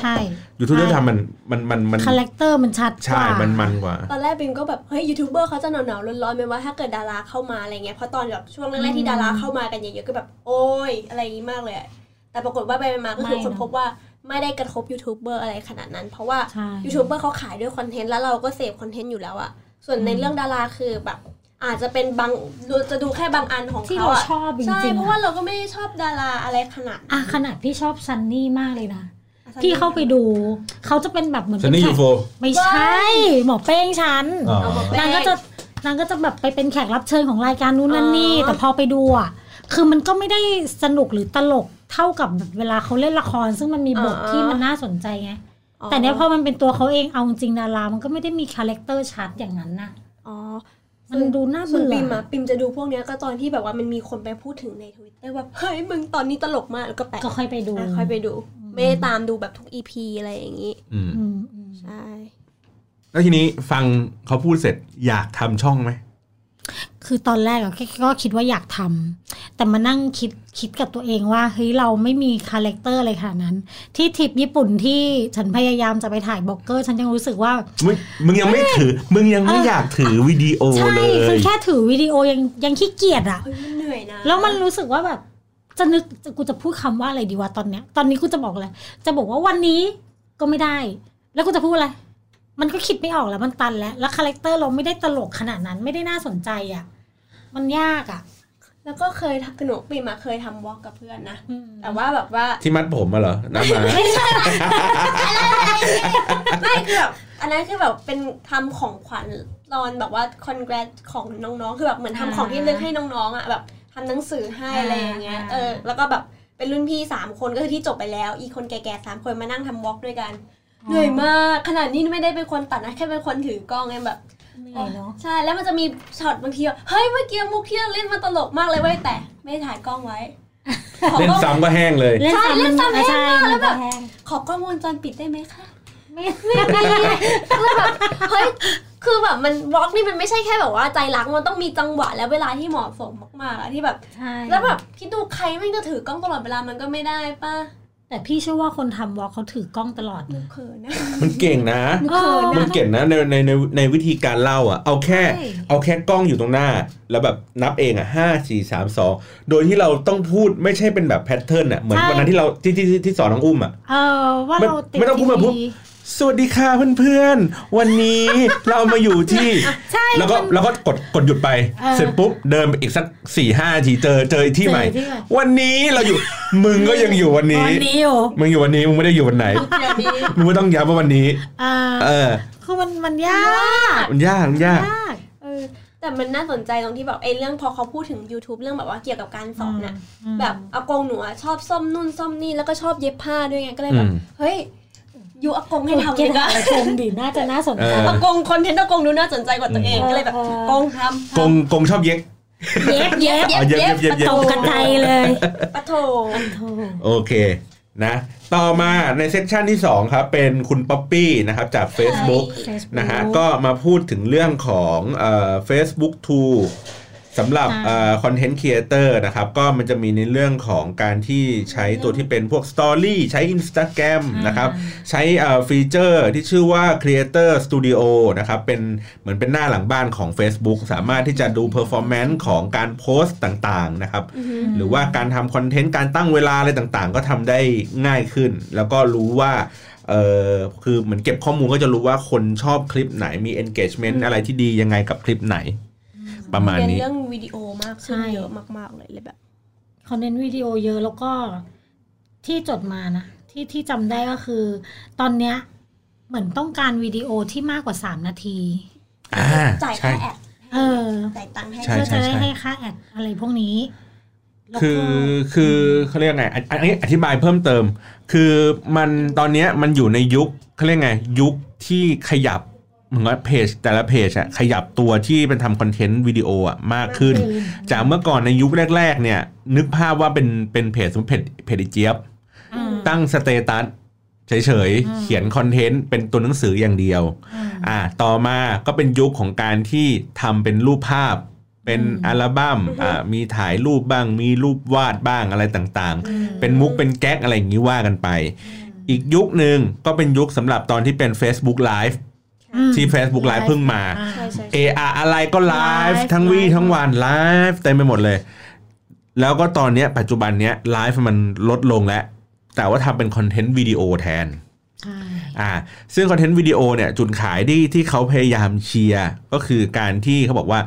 ใช่ำยูทูบเบอร์ทำมันมันมันมันคาแรคเตอร์มันชัดกใช่ว่ามันมันกว่า ตอนแรกบิมก็แบบเฮ้ยยูทูบเบอร์เขาจะหนาวๆร้อนๆไหมว่าถ้าเกิดดาราเข้ามาอะไรเงี้ยเพราะตอนแบบช่วงแรกๆที่ดาราเข้ามากันเยอะๆก็แบบ โอ้ยอะไรอย่างงี้มากเลยอะแต่ปรากฏว่าไปๆมาก็คือคนพบว่าไม่ได้กระทบยูทูบเบอร์อะไรขนาดนั้น เพราะว่าใช่ยูทูบเบอร์เขาขายด้วยคอนเทนต์แล้วเราก็เสพคอนเทนต์อยู่แล้วอะส่วนในเรื่องดาราคือแบบ อาจจะเป็นบางดูจะดูแค่บางอันของที่เขาเราอะชอบจใช่ริงเพๆราะอะว่าเราก็ไม่ได้ชอบดาราอะไรขนาดอะขนาดพี่ชอบซันนี่มากเลยนะพี่เข้าไปดู เขาจะเป็นแบบเหมือนซันนี่เป็ยูแขโฟกไม่ใช่หมอเป้งฉันอ๋อเอามาแปลนางก็จะนางก็จะแบบไปเป็นแขกรับเชิญของรายการนู้นนั่นนี่อ๋อแต่พอไปดูอะคือมันก็ไม่ได้สนุกหรือตลกเท่ากับแบบเวลาเขาเล่นละคร ซึ่งมันมีบทที่มันน่าสนใจไงแต่เนี้ยพอมันเป็นตัวเขาเองเอาจริงๆดารามันก็ไม่ได้มีคาแรคเตอร์ชัดอย่างนั้นนะอ๋อ มันดูน่าส่วนเบื่อปิมอะปิมจะดูพวกเนี้ยก็ตอนที่แบบว่ามันมีคนไปพูดถึงในทวิตเตอร์แบบเฮ้ยมึงตอนนี้ตลกมากแล้วก็แปะก็ค่อยไปดูอะค่อยไปดู ไม่ได้ตามดูแบบทุก EP อะไรอย่างนี้อืมอืมอืมใช่แล้วทีนี้ฟังเขาพูดเสร็จอยากทำช่องไหม คือตอนแรกอะก็ก็คิดว่าอยากทำแต่มานั่งคิดคิดกับตัวเองว่าเฮ้ยเราไม่มีคาแรคเตอร์อะไรขนาดนั้น ที่ทริปญี่ปุ่นที่ฉันพยายามจะไปถ่าย vlogger ฉันยังรู้สึกว่า มึงมึงยังไม่ถือ มึงยังไม่อยากถือวิดีโอใช่เลคือยแค่ถือวิดีโอยังยังขี้เกียจอะเฮ้ยมันเหนื่อยนะแล้วมันรู้สึกว่าแบบจะนึกกูจะพูดคำว่าอะไรดีวะตอนเนี้ย ตอนนี้กูจะบอกอะไรจะบอกว่าวันนี้ก็ไม่ได้ แล้วกูจะพูดอะไร มันก็คิดไม่ออกแล้วมันตันแล้ว แล้วคาแรคเตอร์เราไม่ได้ตลกขนาดนั้นไม่ได้น่าสนใจอะ มันยากอะ แล้วก็เคยทำหนูปิมอะเคยทำ vlog กับเพื่อนนะอืมแต่ว่าแบบว่าที่มัดผมมาเหรอน้ำมาไม่ใช่ไม่คือแบบอันนั้นคือแบบเป็นทำของขวัญตอนแบบว่า congrats ของน้องๆ คือแบบเหมือนทำของที่ระลึกให้น้องๆอะแบบทำหนังสือให้อะไรอย่างเงี้ยเออแล้วก็แบบเป็นรุ่นพี่สามคนก็คือที่จบไปแล้ว อีกคนแก่ๆสามคนมานั่งทำวอล์กด้วยกัน เหนื่อยมากขนาดนี้ไม่ได้เป็นคนตัดนะแค่เป็นคนถือกล้องเองแบบเหนื่อยเนาะใช่แล้วมันจะมีช็อตบางทีแบบเฮ้ยเมื่อกี้มุกที่เราเล่นมาตลกมากเลยเว้ยแต่ไม่ได้ถ่ายกล้องไว้ขอเล่นกล้องซ้ำก็แห้งเลยเล่นใช่ซ้ำเล่นซ้ำมันแห้งมากใช่แล้วแบบมันห้งขอกล้องวงจรปิดได้ไหมคะไม่ไม่มีคือแบบเฮ้ยคือแบบมันวอล์กนี่มันไม่ใช่แค่แบบว่าใจรักมันต้องมีจังหวะและเวลาที่เหมาะสมมากๆอะที่แบบใช่แล้วแบบคิดดูใครไม่งจะถือกล้องตลอดเวลามันก็ไม่ได้ป่ะ แต่พี่เชื่อว่าคนทำวอล์กเขาถือกล้องตลอดหนูเขินนะมันเก่งนะหนูเขินมันนะเก่งนะในในในในวิธีการเล่าอะ เอาแค่ใช่เอาแค่กล้องอยู่ตรงหน้า แล้วแบบนับเองอะห้าสี่สามสองโดยที่เราต้องพูดไม่ใช่เป็นแบบแพทเทิร์นอะเหมือนวันนั้นที่เราที่ที่ที่ที่สอนน้องอุ้มอะเออว่าไม่เราติดไม่ต้องพูดมาพูดทีวี สวัสดีค่ะเพื่อนๆ วันนี้เรามาอยู่ที่ ใช่ แล้วก็มันแล้วก็กดกดหยุดไปเออเสร็จปุ๊บเดินไปอีกสักสี่ห้าทีเจอเจอที่ใหม่เจอที่ใหม่ วันนี้เราอยู่ มึงก็ยังอยู่วันนี้ วันนี้อยู่มึงอยู่วันนี้มึงไม่ได้อยู่วันไหนอย่างนี้มึงไม่ต้องย้ำว่าวันนี้อ่าเออคือมันมันยาก มันยากมันยากยากเออแต่มันน่าสนใจตรงที่แบบไอ้เรื่องพอเขาพูดถึง YouTube เรื่องแบบว่าเกี่ยวกับการสอนน่ะอืมแบบอากงหนูอะชอบซ่อมนู่นซ่อมนี่แล้วก็ชอบเย็บผ้าด้วยไงก็เลยแบอืบมเฮ้ย ยูอากงให้ทำเกดีณฑ์กว่าอะไรคงดีน่าจะน่าสนใจเอออากงคอนเทนต์อากงดูน่าสนใจกว่าตัวเองอืมก็เลยแบบเออกงทำกงกงชอบเย็กเย็บเย็บอ๋อเย็บเย็บเย็บเย็บตรงกันใจเลยปะโถโธ่โอเคนะต่อมาในเซสชันที่2ครับเป็นคุณป๊อปปี้นะครับจาก Facebook นะฮะก็มาพูดถึงเรื่องของเอ่อ Facebook Tool สำหรับอ่าคอนเทนต์ครีเอเตอร์นะครับ ก็มันจะมีในเรื่องของการที่ใช้ตัวที่เป็นพวก Story ใช้ Instagram นะครับ ใช้ฟีเจอร์ที่ชื่อว่า Creator Studio นะครับ เป็นเหมือนเป็นหน้าหลังบ้านของ Facebook สามารถที่จะดู Performance ของการโพสต์ต่างๆนะครับ หรือว่าการทำคอนเทนต์การตั้งเวลาอะไรต่างๆ ก็ทำได้ง่ายขึ้น แล้วก็รู้ว่าเออคือเหมือนเก็บข้อมูลก็จะรู้ว่าคนชอบคลิปไหนมี engagement อะไรที่ดียังไงกับคลิปไหน ประมาณเรียนนี้เรื่องวิดีโอมากขึ้นใช่เยอะมากๆเลยเลยแบบเขาเน้นวิดีโอเยอะแล้วก็ที่จดมานะที่ที่จำได้ก็คือ ตอนเนี้ยเหมือนต้องการวิดีโอที่มากกว่า3นาทีอ่าจ่ายใช่ค่าแอดเออจ่ายตังค์ให้ใช่เพื่อจะได้ใช่ให้ค่าแอดอะไรพวกนี้แล้วคืก็อคือเขาเรียกไงอันอันนี้อธิบายเพิ่มเติม คือมันตอนเนี้ยมันอยู่ในยุคเขาเรียกไงยุคที่ขยับ เหมือนว่าเพจแต่ละเพจอะขยับตัวที่เป็นทำคอนเทนต์วิดีโออะมากขึ้น จากเมื่อก่อนในยุคแรก ๆ เนี่ย นึกภาพว่าเป็นเป็นเพจสมมติเพจเพจอีเจี๊ยบอืมตั้งสเตตัสเฉยอืมๆเขียนคอนเทนต์เป็นตัวหนังสืออย่างเดียวอืมอ่า ต่อมาก็เป็นยุคของการที่ทำเป็นรูปภาพ เป็นอืมอัลบั้ม อ่า มีถ่ายรูปบ้าง มีรูปวาดบ้างอะไรต่างอืมๆเป็นมุกเป็นแก๊กอะไรอย่างนี้ว่ากันไป อีกยุคหนึ่งก็เป็นยุคสำหรับตอนที่เป็น Facebook Live อืมที่ Facebook Live เพิ่งมาอ่าใช่ใช่เอออะไรก็ไลฟ์ไลฟ์ทั้งวีไลฟ์ทั้งวันไลฟ์เต็มไปหมดเลย แล้วก็ตอนเนี้ยปัจจุบันเนี้ยไลฟ์มันลดลงแล้ว แต่ว่าทำเป็นคอนเทนต์วิดีโอแทนใช่อ่าซึ่งคอนเทนต์วิดีโอเนี่ยจุดขายที่ที่เขาพยายามเชียร์ก็คือการที่เขาบอกว่า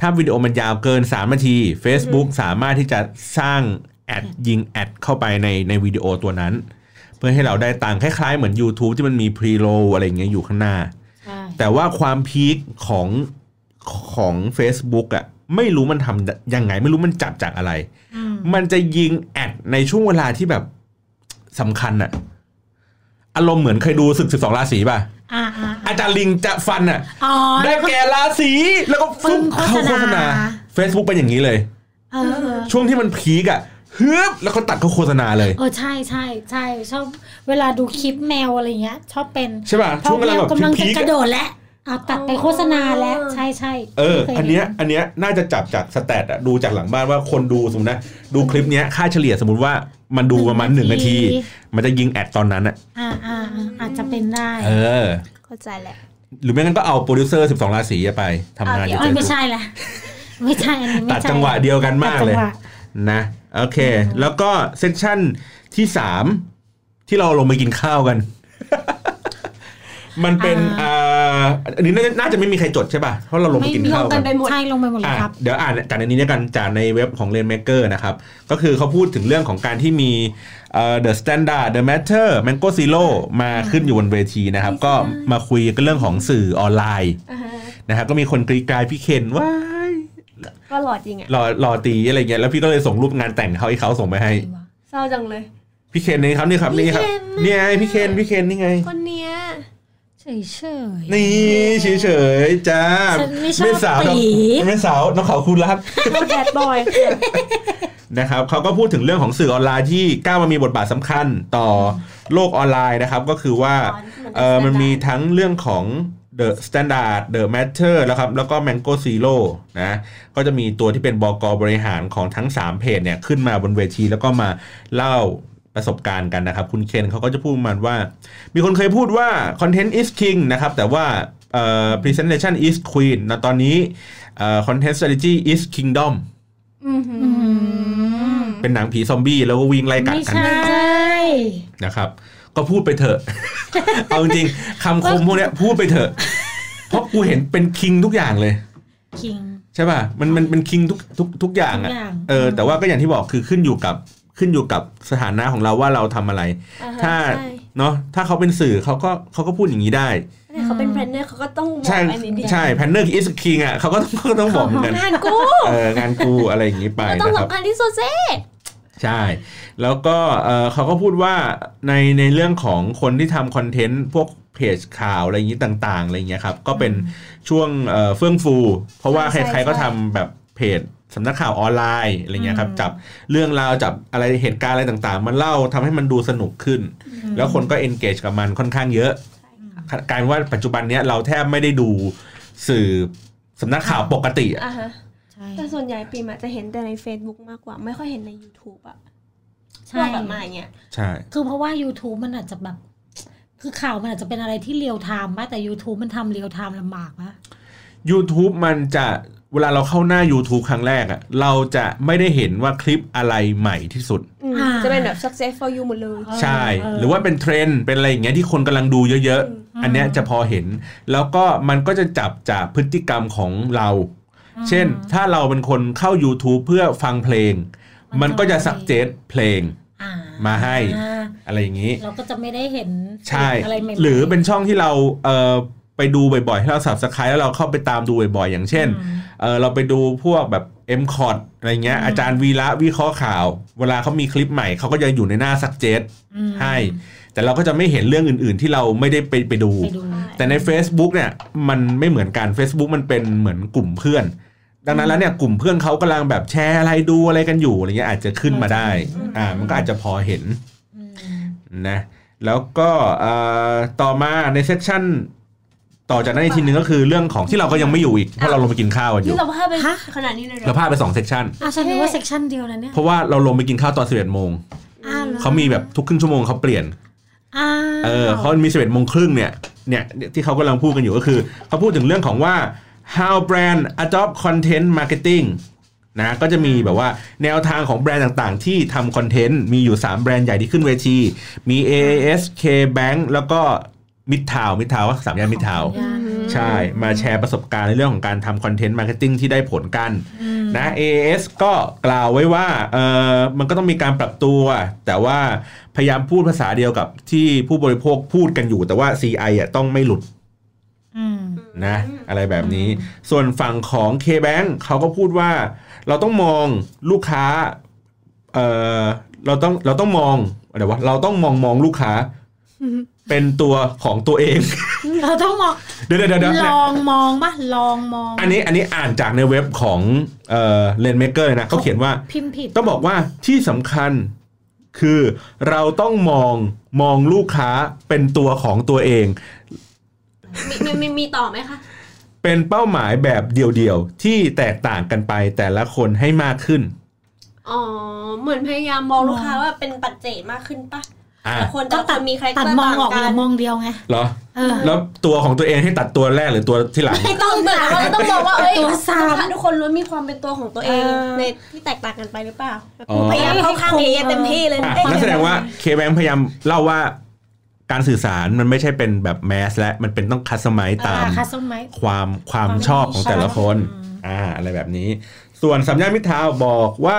ถ้าวิดีโอมันยาวเกิน 3 นาที Facebook สามารถที่จะสร้างแอดยิงแอดเข้าไปในในวิดีโอตัวนั้น เพื่อให้เราได้ตังค์คล้ายๆเหมือน YouTube ที่มันมีพรีโ l อะไรอย่างเงี้ยอยู่ข้างหน้าใช่ แต่ว่าความพีคของของ Facebook อะไม่รู้มันทำยังไง ไม่รู้มันจับจากอะไรอืมมันจะยิงแอดในช่วงเวลาที่แบบสำคัญอะอารมณ์เหมือนเคยดูศึกสิบสองราศีป่ะอ่าอ่าอาจารย์ลิงจะฟันอะอ๋อได้แก่ราศีแล้วก็ฟึ่ปึ้งโฆษณาเข้าโฆษณา Facebook เป็นอย่างนี้เลยเออเออช่วงที่มันพีคอะ ฮึบแล้วก็ตัดเข้าโฆษณาเลย เออใช่ใช่ใช่ชอบเวลาดูคลิปแมวอะไรเงี้ย ชอบเป็นใช่ป่ะพช่อวงแมเวลาวแบบกำลังจะพีคกๆระอะโดดแล้วเอาตัดไปโฆษณาแล้วใช่ใช่เออคยอันเนี้ยอันเนี้ยน่าจะจับจากสแตทอะดูจากหลังบ้านว่าคนดูสมมตินะ ดูคลิปเนี้ยค่าเฉลี่ยสมมติว่ามันดูประมาณหนึ่งนาที มันจะยิงแอดตอนนั้นอะอ่าอ่าอ่าอาจจะเป็นได้ เออ เข้าใจแหละ หรือไม่งั้นก็เอาโปรดิวเซอร์ 12 ราศีไปทำงานอยู่เอาเอ้ยเฟซไม่บุ๊กใช่ละไม่ใช่อันนี้ไม่ตัดใช่จังหวะเดียวกันมากเลยตัดจังหวะนะ โอเค แล้วก็ session ที่3ที่เราลงไปกินข้าวกัน มันเป็นอ่าอันนี้น่าจะน่าจะไม่มีใครจดใช่ป่ะ เพราะเราลงไปกินข้าวลงกักันนไปหมดใช่ลงไปหมดเลยอะครับ เดี๋ยวอ่านจากในนี้แล้วกันจากในเว็บของ r a i n m a k e r นะครับ ก็คือเขาพูดถึงเรื่องของการที่มีเอ่อ The Standard The Matter Mango Zero มาขึ้นอยู่บนเวทีนะครับ ก็มาคุยกันเรื่องของสื่อออนไลน์อ่าฮะนะครับก็มีคนกรีดกรายพี่เคนว้า ยก็หลอดจริงอะรอรอตีอะไรเงี้ยแล้วพี่ก็เลยส่งรูปงานแต่งเขาให้เขาส่งไปให้ เศร้าจังเลย พี่เคนนี่ครับนี่ครับนี่ครับพี่เคนน่ะนี่ไงพี่เคนพี่เคนนี่ไง คนเนี้ยเฉยเฉยนี่เฉยๆจ้าฉันไม่ชอบสาวน้องตีไม่สาวน้องเขาคุณรักแบดบอยนะครับเขาก็พูดถึงเรื่องของสื่อออนไลน์ที่ก้าวมามีบทบาทสำคัญต่อโลกออนไลน์นะครับ ก็คือว่าอ๋อที่มันเป็นเออมันมี standard ทั้งเรื่องของ The Standard The Matter แล้วครับแล้วก็ Mango Zero นะก็จะมีตัวที่เป็นบกบริหารของทั้ง 3 เพจเนี่ยขึ้นมาบนเวทีแล้วก็มาเล่าประสบการณ์กันนะครับ คุณเคนเขาก็จะพูดประมันว่า มีคนเคยพูดว่า Content is King นะครับ แต่ว่าเอ่อ Presentation is Queen นะตอนนี้เอ่อ Content Strategy is Kingdom อือหือมเป็นหนังผีซอมบี้แล้วก็วิ่งไล่กัดไม่กันใช่นะครับ ก็พูดไปเถอะ เอาจริงๆคำคมพวกเนี้ยพูดไปเถอะ เพราะกูเห็นเป็นคิงทุกอย่างเลย คิง ใช่ป่ะ มันมันเป็นคิงทุกทุกทุกอย่างทุอะกอย่างเออ แต่ว่าก็อย่างที่บอกคือขึ้นอยู่กับขึ้นอยู่กับสถานะของเราว่าเราทำอะไรอ่ฮะถ้าใช่เนาะถ้าเขาเป็นสื่อเขาก็เขาก็พูดอย่างนี้ได้แต่เขาเป็น planner เขาก็ต้องบอกใช่อันนี้ดิใช่ planner is king อะเขาก็ต้องเขาก็ต้องบอกเหมือนกันงานกูเอองานกูอะไรอย่างนี้ไปก็ต้องนะครับสำคัญที่สุดเซ่ ใช่ แล้วก็เอ่อเขาก็พูดว่าในในเรื่องของคนที่ทำ content พวกเพจข่าวอะไรอย่างนี้ต่างๆอะไรอย่างเงี้ยครับก็เป็นช่วงเอ่อเฟื่องฟู เพราะว่าใครๆก็ทำแบบเพจสำนักข่าวออนไลน์อะไรเงี้ยครับจับเรื่องราวจับอะไรเหตุการณ์อะไรต่างๆ มันเล่าทำให้มันดูสนุกขึ้น แล้วคนก็ engage กับมันค่อนข้างเยอะกลายเป็นว่าปัจจุบันเนี้ยเราแทบไม่ได้ดูสื่อสำนักข่าวปกติอะอะฮะใช่ แต่ส่วนใหญ่ปีมอาจจะเห็นแต่ใน Facebook มากกว่า ไม่ค่อยเห็นใน YouTube อะพใช่วกแบบมาอย่างเงี้ยใช่ คือเพราะว่า YouTube มันอาจจะแบบ คือข่าวมันอาจจะเป็นอะไรที่ real time ป่ะแต่ YouTube มันทำ real time ลำบากปะ YouTube มันจะเวลาเราเข้าหน้า YouTube ครั้งแรกอะเราจะไม่ได้เห็นว่าคลิปอะไรใหม่ที่สุดอืมจะเป็นแบบ success for you หมดเลย ใช่เออหรือว่าเป็นเทรนด์เป็นอะไรอย่างเงี้ยที่คนกำลังดูเยอะๆ อันเนี้ยจะพอเห็น แล้วก็มันก็จะจับจากพฤติกรรมของเรา เช่น ถ้าเราเป็นคนเข้า YouTube เพื่อฟังเพลง มันก็จะสักเจตเพลงอ่ามาให้อ่าอะไรอย่างนี้ เราก็จะไม่ได้เห็นใช่อะไรใหม่ๆหรือเป็นช่องที่เราเอ่อไปดูบ่อยๆให้เราสับสไครแล้วเราเข้าไปตามดูบ่อยๆอย่างเช่นอืมเออเราไปดูพวกแบบ m c o t อะไรเงี้ยอืมอาจารย์วีระวิเคราะห์ข่าว เวลาเขามีคลิปใหม่เขาก็จะอยู่ในหน้าซักเจตอืมให้ แต่เราก็จะไม่เห็นเรื่องอื่นๆ ที่เราไม่ได้ไปไปดูไปดู แต่ใน Facebook เนี่ยมันไม่เหมือนกัน Facebook มันเป็นเหมือนกลุ่มเพื่อน ดังนั้นแล้วเนี่ยกลุ่มเพื่อนเขากำลังแบบแชร์อะไรดูอะไรกันอยู่อะไรเงี้ยอาจจะขึ้นมาได้ อ่า มันก็อาจจะพอเห็นอืมนะ แล้วก็เอ่อต่อมาใน session ต่อจากนั้นอีกทีหนึงก็คือเรื่องของที่เราก็ยังไม่อยู่อีกเพราะเราลงไปกินข้าวกันอนี่ยู่เราพลาดไปฮะขนาดนี้เลยเหรเราอพลาดไปสอง session อะฉันนึกว่า session เดียวนะเนี่ยเพราะว่าเราลงไปกินข้าวตอน11โมงอ้าวหรอเขามีแบบทุกครึ่งชั่วโมงเขาเปลี่ยนอ้าวเออเขามี11โมงครึ่งเนี่ยเนี่ยที่เขากำลังพูดกันอยู่ก็คือเขาพูดถึงเรื่องของว่า how brand adopt content marketing นะก็จะมีแบบว่าแนวทางของแบรนด์ต่างๆ ที่ทำ content มีอยู่ 3 แบรนด์ใหญ่ที่ขึ้นเวที มี AIS KBank แล้วก็ Mid Town Mid Town สามย่าน Mid Town ย่านใช่ มาแชร์ประสบการณ์ในเรื่องของการทำ content marketing ที่ได้ผลกันนะ AIS ก็กล่าวไว้ว่าเออมันก็ต้องมีการปรับตัว แต่ว่าพยายามพูดภาษาเดียวกับที่ผู้บริโภคพูดกันอยู่ แต่ว่า CI อะต้องไม่หลุดอืม นะอะไรแบบนี้ ส่วนฝั่งของ KBank เขาก็พูดว่า เราต้องมองลูกค้าเออเราต้องเราต้องมองอะไรวะเราต้องมองมองลูกค้า เป็นตัวของตัวเอง เราต้องมองเดี๋ยวเดี๋ยวเดี๋ยวลเนี่ยองมองปะลองมอง อันนี้อันนี้อ่านจากในเว็บของเอ่อเลนเมเกอร์นะเขาเขียนว่าพิมพ์ผิดต้องบอกว่าที่สำคัญคือเราต้องมองมองลูกค้าเป็นตัวของตัวเอง มีมีมีมีต่อไหมคะ เป็นเป้าหมายแบบเดียวๆ ที่แตกต่างกันไปแต่ละคนให้มากขึ้น อ๋อ เหมือนพยายามมองลูกค้าว่าเป็นปัจเจกมากขึ้นปะอ่าแต่คนแต่ละคนมีใครตัดก็มองต่างออกเหกัรืนอมองเดียวไง เหรอ เออ แล้วตัวของตัวเองให้ตัดตัวแรกหรือตัวที่หลัง ไม่ต้องเหมือนว่าเราต้องมองว่าเอ้ยตัวซ้ำลูกค้าทุกคนล้วนมีความเป็นตัวของตัวเองเออในที่แตกต่างกันไปหรือเปล่าแบบอ๋อ พยายามเข้าข้างเอเต็มที่เลยอะเอ้ย นั่นแสดงว่าเคแบงพยายามเล่าว่า การสื่อสารมันไม่ใช่เป็นแบบแมสและมันเป็นต้องคัสตอมไมตามคัสตอมไมความความความชอบของแต่ละคนอืมอ่าอะไรแบบนี้ ส่วนสัญญาณมิตรทาวน์บอกว่า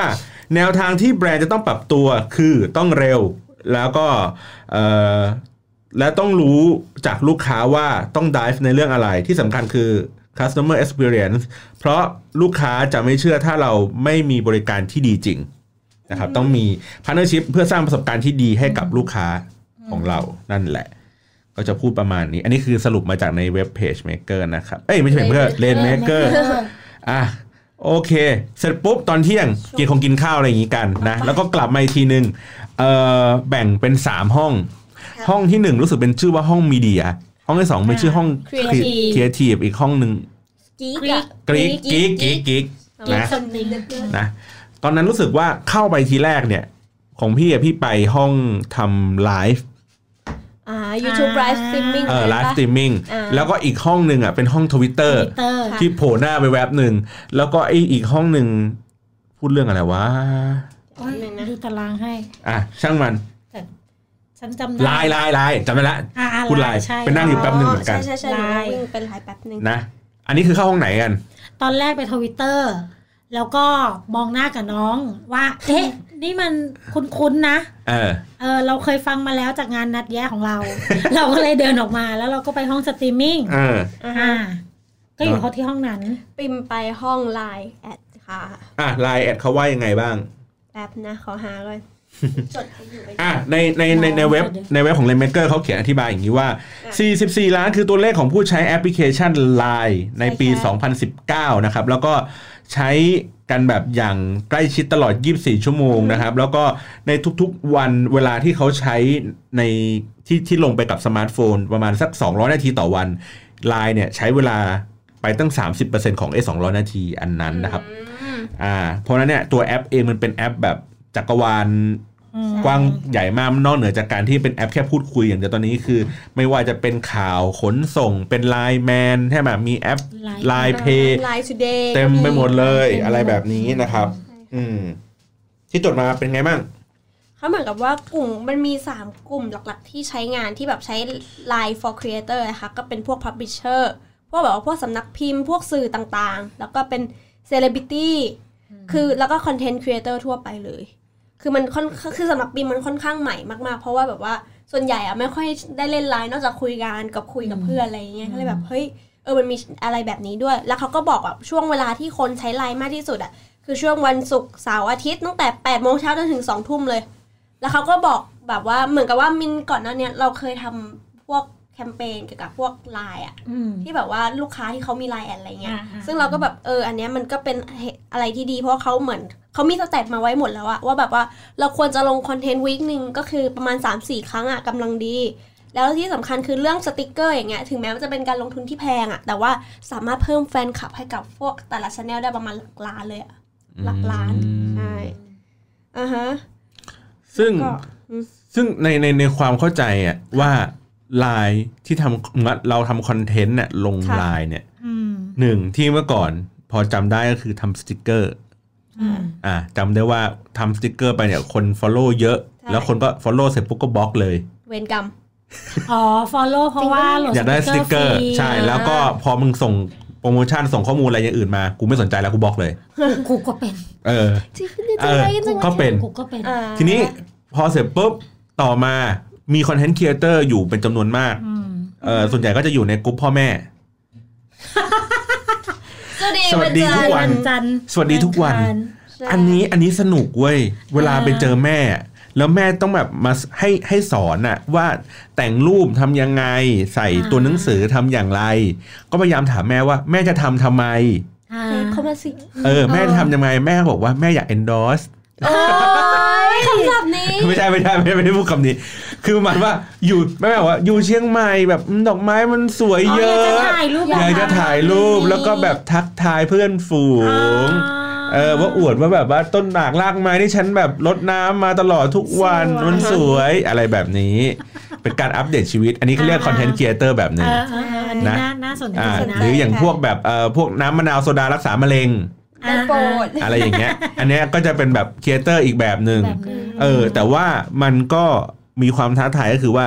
แนวทางที่แบรนด์จะต้องปรับตัวคือต้องเร็วแล้วก็เอ่อและต้องรู้จากลูกค้าว่าต้อง dive ในเรื่องอะไรที่สำคัญคือ customer experience เพราะลูกค้าจะไม่เชื่อถ้าเราไม่มีบริการที่ดีจริงนะครับต้องมี partnership เพื่อสร้างประสบการณ์ที่ดีให้กับลูกค้า ของเรานั่นแหละ ก็จะพูดประมาณนี้ อันนี้คือสรุปมาจากในเว็บเพจ Maker นะครับ เอ้ยไม่ใช่ Maker เลน Maker อะโอเค เสร็จปุ๊บตอนเที่ยงกินคงกินข้าวอะไรอย่างงี้กันนะ แล้วก็กลับมาอีกทีหนึ่งเอ่อแบ่งเป็นสามห้องครับห้องที่หนึ่งรู้สึกเป็นชื่อว่าห้องมีเดีย ห้องที่สองเป็นชื่อห้อง Creative ครีเอทีฟอีกห้องหนึ่งกิ๊กกรี๊อะดกรี๊กกรี๊กกรี๊กกรี๊กกิ๊กนะสตรีมนะตอนนั้นรู้สึกว่าเข้าไปทีแรกเนี่ย ของพี่อะพี่ไปห้องทำไลฟ์ อ่า YouTube Live Streaming เออไลใช่ฟ์ปะสตรีมมิ่งอ่าแล้วก็อีกห้องหนึ่งอะเป็นห้องทวิตเตอร์ทวิตเตอร์ค่ะที่โผล่หน้าไปแวบหนึ่ง แล้วก็ไออีกห้องหนึ่งพูดเรื่องอะไรวะโอ้ยดูตารางให้ อะ ช่างมันฉันจำได้ไลน์ไลน์ไลน์จำได้ละอ่าอ่าพูดไลน์ใช่ไปนั่งอยู่แป๊บหนึ่งเหมือนกันใช่ใช่ใช่หนูไลน์วิ่งเป็นไลน์แป๊บหนึ่งนะ อันนี้คือเข้าห้องไหนกัน ตอนแรกไปทวิตเตอร์แล้วก็มองหน้ากับน้องว่าเอ๊ะ นี่มันคุ้นๆนะ เออ เออ เราเคยฟังมาแล้วจากงานนัดแย้ของเรา เราก็เลยเดินออกมาแล้วเราก็ไปห้องสตรีมมิ่งเอออ่าอ่าฮะก็อยู่เนอะเขาที่ห้องนั้น ปิมไปห้องไลน์แอดค่ะ อะไลน์ ad เขาว่ายังไงบ้าง แป๊บนะขอหาก่อนจดไปอยู่ไปอะในในในในเว็บในเว็บของ Rainmaker เขาเขียนอธิบายอย่างนี้ว่า 44 ล้านคือตัวเลขของผู้ใช้แอปพลิเคชัน Line ในปี 2019 นะครับ แล้วก็ ใช้กันแบบอย่างใกล้ชิดตลอด 24 ชั่วโมงนะครับ แล้วก็ในทุกๆวันเวลาที่เขาใช้ในที่ที่ลงไปกับสมาร์ทโฟน ประมาณสัก 200 นาทีต่อวัน Line เนี่ยใช้เวลาไปตั้ง 30%ของไอ้200 นาทีอันนั้นนะครับอืมอ่าเพราะฉะนั้นเนี่ยตัวแอปเองมันเป็นแอปแบบจักรวาลอืม กว้างใหญ่มากนอกเหนือจากการที่เป็นแอปแค่พูดคุยอย่างเดียวตอนนี้คือ ไม่ว่าจะเป็นข่าวขนส่งเป็นไลน์แมนใช่ไหมมีแอป Line ไลน์เพย์ไลน์ Today เต็มไปหมดเลยเต็มไปหมดอะไรแบบนี้นะครับ อืมที่จดมาเป็นไงบ้างเขาเหมือนกับว่ากลุ่มมันมี 3 กลุ่มหลักๆ ที่ใช้งานที่แบบใช้ Line for Creator นะคะก็เป็นพวก Publisher พวกแบบว่าพวกสำนักพิมพ์พวกสื่อต่างๆ แล้วก็เป็น Celebrity คือแล้วก็ Content Creator ทั่วไปเลย คือมันค่อนคือสำหรับปิมมันค่อนข้างใหม่มากๆ เพราะว่าแบบว่าส่วนใหญ่อะไม่ค่อยได้เล่นไลน์นอกจากคุยกันกับคุยกับเพื่อนอะไรอย่างเงี้ยก็เลยแบบเฮ้ยเออมันมีอะไรแบบนี้ด้วย แล้วเขาก็บอกแบบช่วงเวลาที่คนใช้ไลน์มากที่สุดอะคือช่วงวันศุกร์เสาร์อาทิตย์ตั้งแต่8ปดโมงเช้าจนถึง2องทุ่มเลย แล้วเขาก็บอกแบบว่าเหมือนกับว่ามินก่อนหน้านี้เราเคยทำพวก แคมเปญเกี่ยวกับพวกไลน์อะอืมที่แบบว่าลูกค้าที่เขามีไลน์ ad อะไรเงี้ยอ่าอ่าซึ่งเราก็แบบเอออันเนี้ยมันก็เป็นเหตุอะไรที่ดีเพราะว่าเขาเหมือนเขามี stat มาไว้หมดแล้วอะว่าแบบว่าเราควรจะลง content week หนึ่งก็คือประมาณ 3-4 ครั้งอะกำลังดี แล้วที่สำคัญคือเรื่องสติกเกอร์อย่างเงี้ยถึงแม้ว่าจะเป็นการลงทุนที่แพงอะแต่ว่าสามารถเพิ่มแฟนคลับให้กับพวกแต่ละ channel ได้ประมาณหลักล้านเลยอะหลักล้านใช่อ่าฮะซึ่งก็อืมซึ่งในในในความเข้าใจอะว่า ไลน์ที่ทำเราทำ content เนี่ยลงค่ะไลน์เนี่ยอืมหนึ่งที่เมื่อก่อนพอจำได้ก็คือทำสติกเกอร์อืมอ่าจำได้ว่าทำสติกเกอร์ไปเนี่ยคน Follow เยอะใช่แล้วคนก็ Follow เสร็จปุ๊บก็บล็อกเลย เวรกรรมอ๋อ follow เพราะว่าโหลดอยากได้สติกเกอร์ฟใช่ แล้วก็พอมึงส่งโปรโมชั่นส่งข้อมูลอะไรอย่างอื่นมา กูไม่สนใจแล้วกูบล็อกเลย กูก็เป็น เออจริงเออจังก็เป็นกูก็เป็นอ่าทีนี้พอเสร็จปุ๊บ ต่อมา มี content creator อยู่เป็นจำนวนมากอืมเออส่วนใหญ่ก็จะอยู่ในกลุ่มพ่อแม่ สวัสดีสวัสดีทุกวันจันทร์สวัสดีทุกวันอังคารใช่อันนี้อันนี้สนุกเว้ย เวลาไปเจอแม่ แล้วแม่ต้องแบบมาให้ให้สอนอะว่าแต่งรูปทำยังไง ใส่ตัวหนังสือทำอย่างไร ก็พยายามถามแม่ว่าแม่จะทำทำไมอ่าเฮ้ยเข้ามาสิเออ แม่จะทำยังไงแม่ก็บอกว่าแม่อยาก endorse โอ้ยคำศัพท์นี้ ไม่ใช่ไม่ใช่ไม่ได้ไม่ได้พูดคำนี้ คือหมายว่าอยู่แม่บอกว่า อยู่เชียงใหม่แบบอืมดอกไม้มันสวยเยอ๋ออะอยากจะถ่ายรูปอยากจะถ่ายรูปแล้วก็แบบทักทายเพื่อนฝูงเออว่าอวดว่าแบบว่าต้นหมากรากไม้ที่ฉันแบบรดน้ำมาตลอดทุกวันสวยมันสวยอะไรแบบนี้ เป็นการอัปเดตชีวิต อันนี้เขาเรียก content creator แบบหนึ่งเออเออเอออันนี้นะน่าน่าสนใจอ่านะหรืออย่างพวกแบบเอ่อพวกน้ำมะนาวโซดารักษามะเร็งได้โปรดอะไรอย่างเงี้ย อันเนี้ยก็จะเป็นแบบ creator อีกแบบหนึ่งแบบนึงเออแต่ว่ามันก็ มีความท้าทายก็คือว่า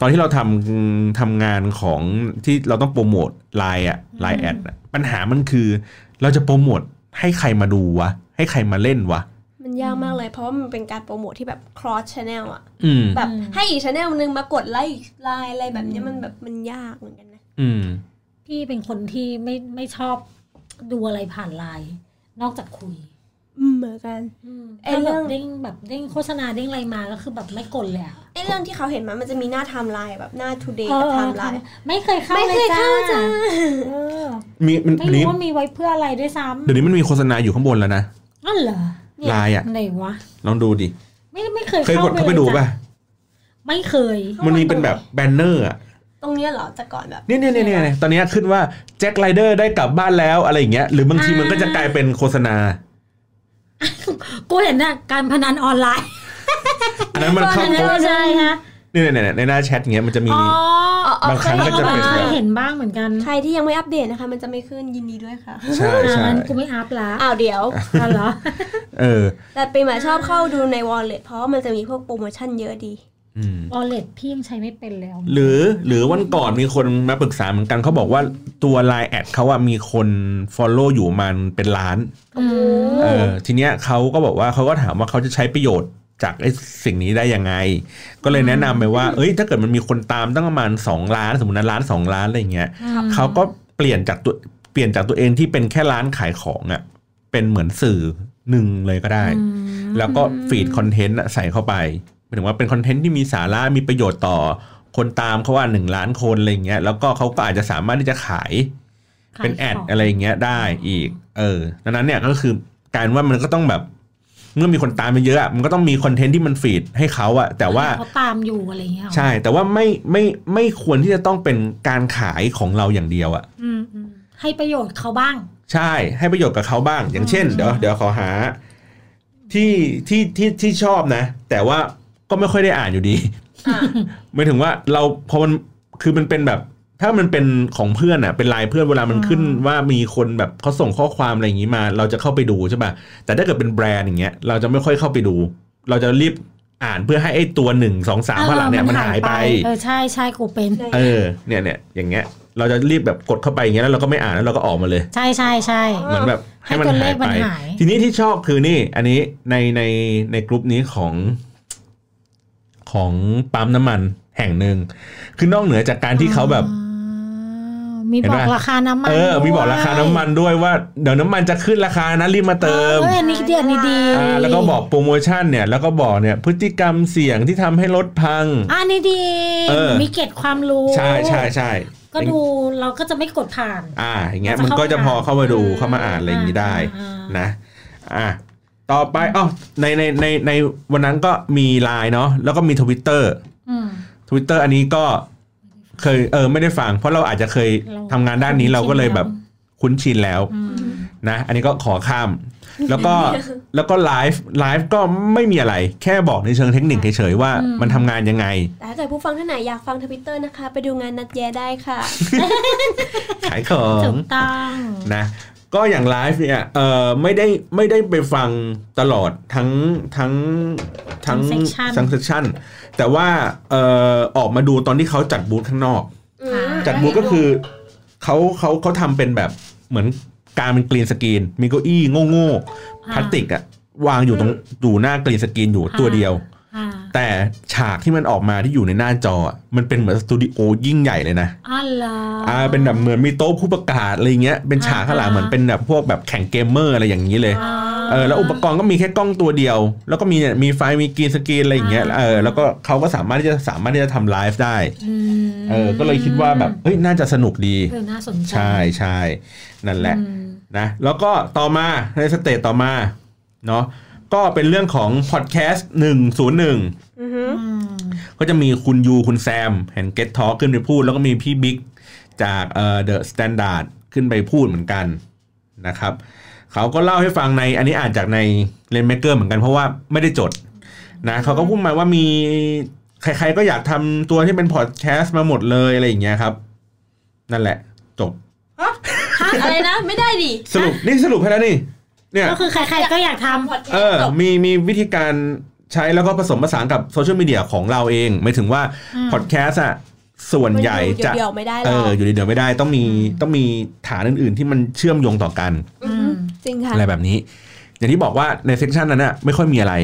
ตอนที่เราทำทำงานของที่เราต้องโปรโมทไลน์อะไลน์ Ad ปัญหามันคือ เราจะโปรโมทให้ใครมาดูวะ ให้ใครมาเล่นวะมันยากมากเลยเพราะว่ามันเป็นการโปรโมทที่แบบ cross channel อะอืมแบบให้อีก channel นึงมากดไลค์ไลน์อะไรแบบเนี้ยมันแบบมันยากเหมือนกันนะอืมพี่เป็นคนที่ไม่ไม่ชอบดูอะไรผ่านไลน์นอกจากคุยอืม เหมือนกันไอ้เรื่องถ้าแบบเด้งแบบเด้งโฆษณาเด้งอะไรมาก็คือแบบไม่กดเลยอะไอ้เรื่องที่เขาเห็นมามันจะมีหน้าไทม์ไลน์แบบหน้า today เออกับอไทม์ไลน์ไม่เคยเข้าเลยจ้าไม่เคยเข้าจ้าเออมันมีไม่รู้เดี๋ยวรู้นี้ว่ามีไว้เพื่ออะไรด้วยซ้ำเดี๋ยวนี้มันมีโฆษณาอยู่ข้างบนแล้วนะอ๋อเหรอเนี่ยลายอะไหนวะลองดูดิไม่ไม่เคยเคยกดเข้าไปดูป่ะไม่เคย มันมีเป็นแบบ banner อะตรงเนี้ยเหรอแต่ก่อนแบบเนี่ยเนี่ยเนี่ยเนี่ยตอนเนี้ยขึ้นว่าแจ็คไรเดอร์ได้กลับบ้านแล้วอะไรอย่างเงี้ยหรือบางทีมันก็จะกลายเป็นโฆษณา กูเห็นน่ะการพนันออนไลน์อันนั้นมันเข้าอันนั้นไม่ใช่ฮะเนี่ยเนี่ยเนี่ยในหน้าแชทเงี้ยมันจะมีอ๋ออ๋ออ๋อบางครั้งก็จะเป็นเคยเห็นบ้างเหมือนกันใครที่ยังไม่อัปเดตนะคะ มันจะไม่ขึ้นยินดีด้วยค่ะใช่อ่าใช่งั้นกูไม่อัพละอ้าวเดี๋ยวอ๋อเหรอเออแต่ปีใหม่ชอบเข้าดูใน wallet เพราะว่ามันจะมีพวกโปรโมชั่นเยอะดีอืม วอลเล็ตพี่ยังใช้ไม่เป็นแล้ว หรือหรือวันก่อนมีคนมาปรึกษาเหมือนกันเขาบอกว่าตัว Line แอดเขาอะมีคน Follow อยู่มันเป็นล้านอืมเออทีเนี้ยเขาก็บอกว่าเขาก็ถามว่าเขาจะใช้ประโยชน์จากไอ้สิ่งนี้ได้ยังไง ก็เลยแนะนำไปว่า เอ้ย ถ้าเกิดมันมีคนตามตั้งประมาณ2ล้าน สมมตินะล้าน2ล้านอะไรเงี้ยเขาก็เปลี่ยนจากตัวเปลี่ยนจากตัวเองที่เป็นแค่ร้านขายของอะเป็นเหมือนสื่อหนึ่งเลยก็ได้อืมแล้วก็ feed content อะใส่เข้าไป หมายถึงว่าเป็น content ที่มีสาระมีประโยชน์ต่อคนตามเขาว่าหนึ่งล้านคนอะไรเงี้ยแล้วก็เขาก็อาจจะสามารถที่จะขายขายเป็น Ad ของอะไรอย่างเงี้ยได้อีก เออดังนั้นเนี่ยก็คือการว่ามันก็ต้องแบบเมื่อมีคนตามไปเยอะอะมันก็ต้องมีคอนเทนต์ที่มันฟีดให้เขาอะแต่ว่าเขาตามอยู่อะไรเงี้ยหรอใช่ แต่ว่าไม่ไม่ไม่ควรที่จะต้องเป็นการขายของเราอย่างเดียวอะอืมอืมให้ประโยชน์เขาบ้าง ใช่ ให้ประโยชน์กับเขาบ้าง อย่างเช่น เดี๋ยวเดี๋ยวขอหา ที่ที่ที่ที่ชอบนะ แต่ว่า ก็ไม่ค่อยได้อ่านอยู่ดีอะหมายถึงว่าเราพอมันคือมันเป็นแบบ ถ้ามันเป็นของเพื่อนอะ เป็นไลน์เพื่อนเวลามันขึ้นว่ามีคนแบบเขาส่งข้อความอะไรอย่างนี้มา เราจะเข้าไปดูใช่ป่ะแต่ถ้าเกิดเป็นแบรนด์อย่างเงี้ยเราจะไม่ค่อยเข้าไปดู เราจะรีบอ่านเพื่อให้ไอ้ตัวหนึ่งสองสามข้างหลังเนี่ยมันหายไปเออใช่ใช่กูเป็น เออเนี่ยเนี่ยอย่างเงี้ยเราจะรีบแบบกดเข้าไปอย่างเงี้ยแล้วเราก็ไม่อ่านแล้วเราก็ออกมาเลย ใช่ใช่ใช่เหมือนแบบให้มันให้ตัวเลหายขมันไปหายทีนี้ที่ชอบคือนี่ อันนี้ในในในกลุ่มนี้ของ ของปั๊มน้ำมันแห่งหนึ่ง คือนอกเหนือจากการที่เขาแบบอ๋อมีเห็นบอปะกราคาน้ำมันเออ มีบอกด้วยราคาน้ำมันด้วยว่าเดี๋ยวน้ำมันจะขึ้นราคานะรีบมาเติมเอออันนี้เดียวนี่ดีอ่าแล้วก็บอกโปรโมชั่นเนี่ยแล้วก็บอกเนี่ยพฤติกรรมเสี่ยงที่ทำให้รถพังอันนี้ดีเออมีเกร็ดความรู้ ใช่ใช่ใช่ก็ดูเราก็จะไม่กดผ่าน อ่าอย่างเงี้ยเราจะมันก็จะพอเข้ามาดูเข้ามาอ่านเข้ามาอ่านอะไรอย่างนี้ได้อ่านะ อะ ต่อไปอ๋อในในในในวันนั้นก็มีไลน์เนาะแล้วก็มีทวิตเตอร์อืมทวิตเตอร์อันนี้ก็เคยเออไม่ได้ฟัง เพราะเราอาจจะเคยเราทำงานด้านนี้เราก็เลยแบบคุ้นชินแล้วอืมนะอันนี้ก็ขอข้าม แล้วก็แล้วก็ live live ก็ไม่มีอะไร แค่บอกในเชิงเทคนิคเฉยๆว่ามันทำงานยังไงแต่ถ้าเกิดผู้ฟังท่านไหนอยากฟังทวิตเตอร์นะคะ ไปดูงานนัดแย้ได้ค่ะ ขายของถูกต้องนะ ก็อย่างไลฟ์เนี่ยเออไม่ได้ไม่ได้ไปฟังตลอดทั้งทั้งทั้งทั้ง section ทั้ง session แต่ว่าเออออกมาดูตอนที่เขาจัดบูธข้างนอก อืมจัดบูธก็คือเขาเขาเขาทำเป็นแบบเหมือนการเป็น green screen มีเก้าอี้โง่ๆพลาสติกอะวางอยู่ตรงอยู่หน้า green screen อยู่ตัวเดียวอ่า แต่ฉากที่มันออกมาที่อยู่ในหน้าจออะมันเป็นเหมือนสตูดิโอยิ่งใหญ่เลยนะอ๋อเหรออ่าเป็นแบบเหมือนมีโต๊ะผู้ประกาศอะไรเงี้ยเป็นฉากข้างหลังอ่าเหมือนเป็นแบบพวกแบบแข่งเกมเมอร์อะไรอย่างนี้เลยอ๋อเออแล้วอุปกรณ์ก็มีแค่กล้องตัวเดียว แล้วก็มีเนี่ยมีไฟมี green screen อะไรอย่างเงี้ยอ่าเออแล้วก็เขาก็สามารถที่จะสามารถที่จะทำไลฟ์ได้อืมเออก็เลยคิดว่าแบบเฮ้ยน่าจะสนุกดีเออน่าสนใจใช่ใช่นั่นแหละอืมนะแล้วก็ต่อมาใน stage ต่อมาเนาะ ก็เป็นเรื่องของพอดแคสต์101อือฮึอืมก็จะมีคุณยูคุณแซมแห่ง Get Talk ขึ้นไปพูด แล้วก็มีพี่บิ๊กจากเอ่อ The Standard ขึ้นไปพูดเหมือนกันนะครับ เขาก็เล่าให้ฟังในอันนี้อ่านจากในเลน m ม k เกอร์เหมือนกันเพราะว่าไม่ได้จดนะเขาก็พูดมาว่ามีใครๆก็อยากทำตัวที่เป็นพอดแคสต์มาหมดเลยอะไรอย่างเงี้ยครับ นั่นแหละ จบฮะอะไรนะ ไม่ได้ดิ สรุปนี่สรุปให้แล้วนี่ เนี่ยก็คือใครๆก็อยากทำพอดแคเออจบมีมีวิธีการใช้แล้วก็ผสมผสานกับ social media ของเราเองหมายถึงว่าอืมพอดแคสต์อะส่วนใหญ่จะเดี่ยวๆไม่ได้หรอกเอออยู่เดียวๆไม่ได้ต้องมีต้องมีฐานอื่น ๆ ที่มันเชื่อมโยงต่อกันอือฮึจริงค่ะอะไรแบบนี้ อย่างที่บอกว่าใน session นั้นน่ะไม่ค่อยมีอะไร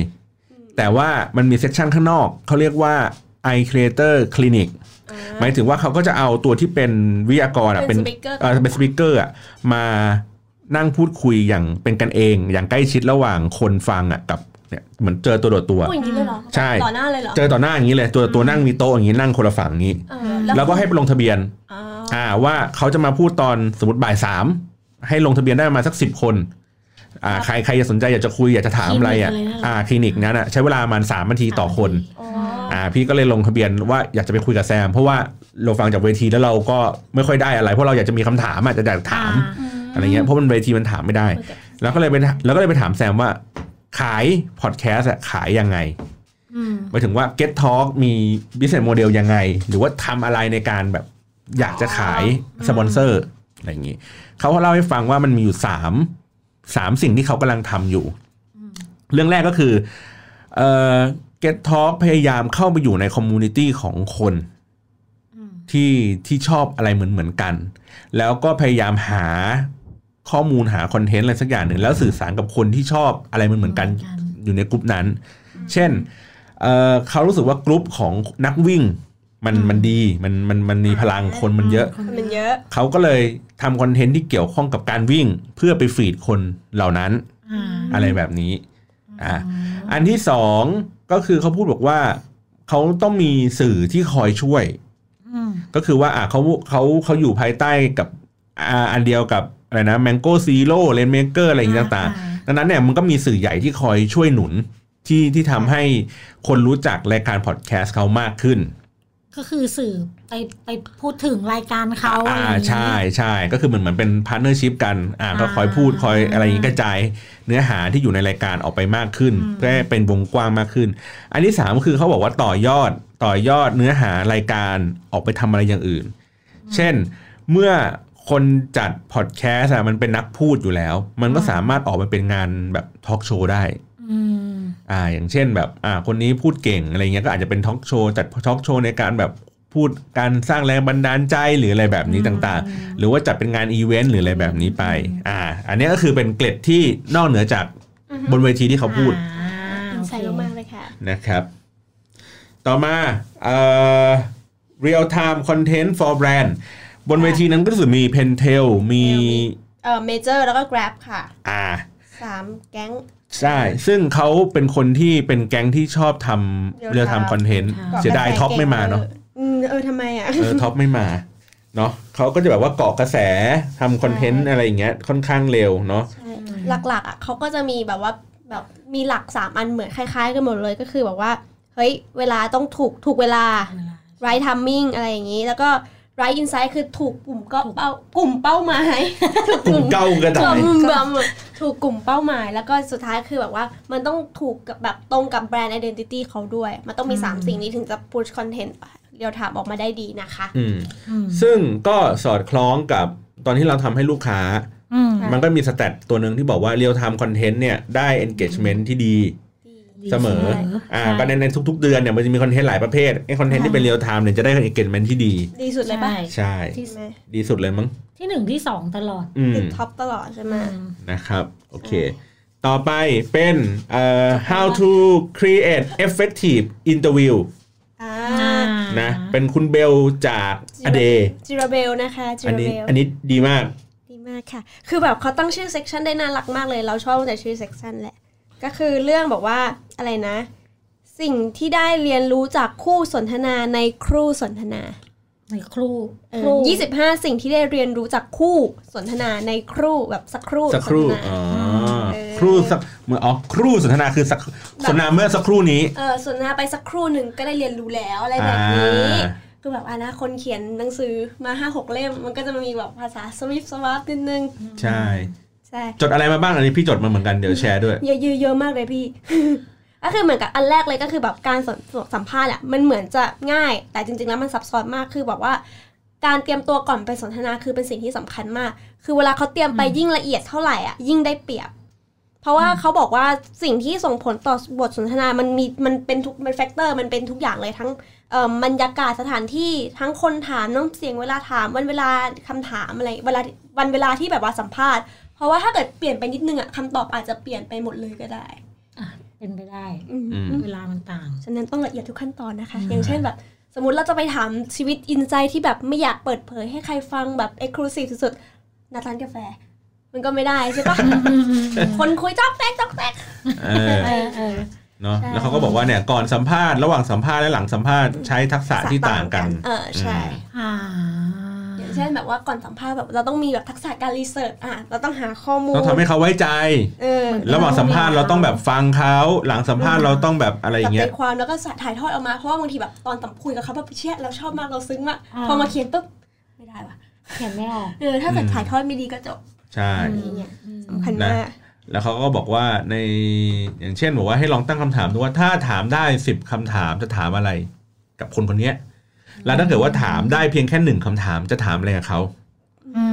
แต่ว่ามันมี session ข้างนอกเขาเรียกว่า i creator clinic อ่าหมายถึงว่าเขาก็จะเอาตัวที่เป็นวิทยากรอะเป็เป็นน speaker เออเป็น speaker อะมา นั่งพูดคุยอย่างเป็นกันเอง อย่างใกล้ชิดระหว่างคนฟังอะกับเนี่ยเหมือนเจอตัวต่อตัวพูดอย่างนี้เลยเหรอใช่ต่อหน้าเลยเหรอเจอต่อหน้าอย่างนี้เลยตัวต่อตัวนั่งมีโต๊ะอย่างนี้นั่งคนละฝั่งอย่างนี้เออแล้วก็ให้ไปลงทะเบียนอ๋ออ่าว่าเขาจะมาพูดตอนสมมติบ่ายสามให้ลงทะเบียนได้ประมาณสักสิบคนอ่าใครใครจะสนใจอยากจะคุยอยากจะถามอะไรอะคลินิกอะไรนั่นเหรออ่อ่าคลินิกนั้นอะใช้เวลาประมาณสามนาทีต่อคนอ๋ออ่าพี่ก็เลยลงทะเบียนว่าอยากจะไปคุยกับแซม เพราะว่าเราฟังจากเวทีแล้วเราก็ไม่ค่อยได้อะไร เพราะเราอยากจะมีคำถามอาจจะอยากถาม อ่อะไรเงี้ยเพราะมันเวทีมันถามไม่ได้ แล้วก็เลยไปแล้วก็เลยไปถามแซมว่า ขายพอดแคสต์อะขายยังไงอืมหมายถึงว่า Get Talk มี business model ยังไง หรือว่าทำอะไรในการแบบอยากจะขายสปอนเซอร์อะไรอย่างนี้เขาก็เล่าให้ฟังว่ามันมีอยู่สามสามสิ่งที่เขากำลังทำอยู่ เรื่องแรกก็คือเอ่อ Get Talk พยายามเข้าไปอยู่ใน community ของคนอืมที่ที่ชอบอะไรเหมือนเหมือนกัน แล้วก็พยายามหา ข้อมูลหา content อะไรสักอย่างหนึ่งแล้วสื่อสารกับคนที่ชอบอะไรเหมือนเหมือนกันเหมือนกันอยู่ในกลุ่มนั้น เช่นเอ่อเขารู้สึกว่ากลุ่มของนักวิ่งมันมันดีมันมันมันมีพลังคนมันเยอะมันเยอะเขาก็เลยทำ content ที่เกี่ยวข้องกับการวิ่งเพื่อไป feed คนเหล่านั้นอ่าอะไรแบบนี้อ่าอันที่สองก็คือเขาพูดบอกว่าเขาต้องมีสื่อที่คอยช่วยอืมก็คือว่าอะเขาเขาเขาอยู่ภายใต้กับอ่าอันเดียวกับ อะไรนะ Mango Zero Rainmaker อะไรอย่างนี้ต่างๆดังนั้นเนี่ยมันก็มีสื่อใหญ่ที่คอยช่วยหนุนที่ที่ทำให้คนรู้จักรายการพอดแคสต์เขามากขึ้น ก็คือสื่อไปไปพูดถึงรายการเขาอะไรอ่าอย่างนี้ใใช่ใช่ก็คือเหมือนเหมือนเป็นพาร์ n เนอร์ชิพกันอ่าก็อ่าคอยพูดคอยอะไรอย่างนี้กระจายเนื้อหาที่อยู่ในรายการออกไปมากขึ้นอืมเพื่อให้เป็นวงกว้างมากขึ้น อันที่สามคือเขาบอกว่าต่อยอดต่อยอดเนื้อหารายการออกไปทำอะไรอย่างอื่น เช่นเมื่อ คนจัดพอดแคสต์อะมันเป็นนักพูดอยู่แล้ว มันก็สามารถออกมาเป็นงานแบบ talk show ได้อืมอ่า อย่างเช่นแบบ อ่า คนนี้พูดเก่งอะไรเงี้ยก็อาจจะเป็น talk show จัด talk show ในการแบบพูดการสร้างแรงบันดาลใจหรืออะไรแบบนี้ต่างๆ หรือว่าจัดเป็นงานอีเวนต์หรืออะไรแบบนี้ไป อ่า อันนี้ก็คือเป็นเกร็ดที่นอกเหนือจากบนเวทีที่เขาพูดอ่า insight มากๆเลยค่ะนะครับ ต่อมาเอ่อ real time content for brand บนเวทีนั้นก็รู้สึกมี Pentel มีเอ่อเมเจอร์แล้วก็ Grab ค่ะ อ่าสามแก๊งใช่ ซึ่งเขาเป็นคนที่เป็นแก๊งที่ชอบทำ real time real time content ค่ะเสียดายท็อปไม่มาเนาะอืมเออทำไมอะเออท็อปไม่มาเนาะเขาก็จะแบบว่าเกาะกระแสทำคอนเทนต์อะไรอย่างเงี้ยค่อนข้างเร็วเนาะใช่หลักๆอะเขาก็จะมีแบบว่าแบบมีหลักสามอันเหมือนคล้าย ๆ กันหมดเลยก็คือแบบว่าเฮ้ยเวลาต้องถูกถูกเวลาเวลา right timing อะไรอย่างนี้ แล้วก็ right insight คือถูกกลุ่มก็เป้ากลุ่มเป้าหมายถูกกลุ่มเก้ากระกดาลุ่ยมแบบถูกกลุ่มเป้าหมาย แล้วก็สุดท้ายคือแบบว่ามันต้องถูกกับแบบตรงกับแบรนด์ identity เขาด้วย มันต้องมี 3 สิ่งนี้ถึงจะ push content เรียวถามออกมาได้ดีนะคะอืมอืมซึ่งก็สอดคล้องกับตอนที่เราทำให้ลูกค้าอืมมันก็มี stat ตัวหนึ่งที่บอกว่า real time content เนี่ยได้ engagement ที่ดี เสมออ่าก็ในในทุก ๆ เดือนเนี่ยมันจะมี content หลายประเภทไอ้ content ที่เป็น real time เนี่ยจะได้ engagement ที่ดี ดีสุดเลยปะใช่ใช่ใช่ไหมดีสุดเลยมั้ง ที่หนึ่งที่สองตลอดอืมติด top ตลอดใช่ไหมอืมนะครับ โอเค ต่อไปเป็นเอ่อ how to create effective interview อ่านะเป็นคุณเบลจาก a dayจิราเบลนะคะจิอันรานี้เบลอันนี้ดีมากดีมากค่ะ คือแบบเขาตั้งชื่อ section ได้น่ารักมากเลย เราชอบตั้งแต่ชื่อ section แหละ ก็คือเรื่องบอกว่าอะไรนะ สิ่งที่ได้เรียนรู้จากคู่สนทนาในครู่สนทนา ในครูเอครูอ25สิ่งที่ได้เรียนรู้จากคู่สนทนาในครู่แบบสักครู่สักครู่สนทนาอ๋อเออครู่สักเหมือนอ๋อครู่สนทนาคือสักสนทนาเมื่อสักครู่นี้เออสนทนาไปสักครู่หนึ่งก็ได้เรียนรู้แล้วอะไรแบบนี้อ่าคือแบบอะนะคนเขียนหนังสือมาห้าหกเล่ม มันก็จะมีแบบภาษาสวิฟสวับนิดนึง ใช่ ใช่จดอะไรมาบ้างอันนี้พี่จดมาเหมือนกันเดี๋ยวแชร์ด้วยเยอะๆเยอะมากเลยพี่ก็คือเหมือนกับอันแรกเลยก็คือแบบการสนสัมภาษณ์อะมันเหมือนจะง่าย แต่จริง ๆ แล้วมันซับซ้อนมากคือแบบว่าการเตรียมตัวก่อนไปสนทนาคือเป็นสิ่งที่สำคัญมาก คือเวลาเขาเตรียมไปยิ่งละเอียดเท่าไหร่อะยิ่งได้เปรียบ เพราะว่าเขาบอกว่าสิ่งที่ส่งผลต่อบทสนทนา มันมีมันเป็นทุกมันแฟกเตอร์ มันเป็นทุกอย่างเลยทั้งเอ่อบรรยากาศสถานที่ทั้งคนถามน้ำเสียงเวลาถามวันเวลาคำถามอะไรเวลาวันเวลาที่แบบว่าสัมภาษณ์เพ ราะว่าถ้าเกิดเปลี่ยนไปนิดนึงอะคำตอบอาจจะเปลี่ยนไปหมดเลยก็ได้อะเป็นไปได้อืมอืมเวลามันต่าง ฉะนั้นต้องละเอียดทุกขั้นตอนนะคะอืมอย่างเช่นแบบ สมมติเราจะไปถามชีวิตอินไซต์ที่แบบไม่อยากเปิดเผยให้ใครฟังแบบเอ็กซ์คลูซีฟสุดๆนัดร้านกาแฟ มันก็ไม่ได้ใช่ปะอืมอืมอืมคนคุยจอกแตกจอกแตกเออเออเออเนาะใช่แล้วเขาก็บอกว่าเนี่ยก่อนสัมภาษณ์ระหว่างสัมภาษณ์และหลังสัมภาษณ์ใช้ทักษะที่ต่างกัน เออใช่ อ่าอย่างเช่นแบบว่าก่อนสัมภาษณ์แบบเราต้องมีแบบทักษะการรีเสิร์ชอะเราต้องหาข้อมูลต้องทำให้เขาไว้ใจเออระหว่างสัมภาษณ์เราต้องแบบฟังเขาหลังสัมภาษณ์เราต้องแบบอะไรอจับย่างเงี้ใจยความแล้วก็ถ่ายทอดออกมาเพราะว่าบางทีแบบตอนสัมคุยกับเขาแบบเชี่ยเราชอบมากเราซึ้งมากพอมาเขียนปุ๊บไม่ได้ว่ะเขียนไม่ออกเออถ้าเกิดถ่ายทอดไม่ดีก็จบใช่นี่เนี่ยสำคัญมากแล้วเขาก็บอกว่าในอย่างเช่นบอกว่าให้ลองตั้งคำถามดูว่าถ้าถามได้สิบคำถามจะถามอะไร กับคนคนเนี้ย แล้วถ้าเกิดว่าถามได้เพียงแค่หนึ่งคำถามจะถามอะไรกับเขา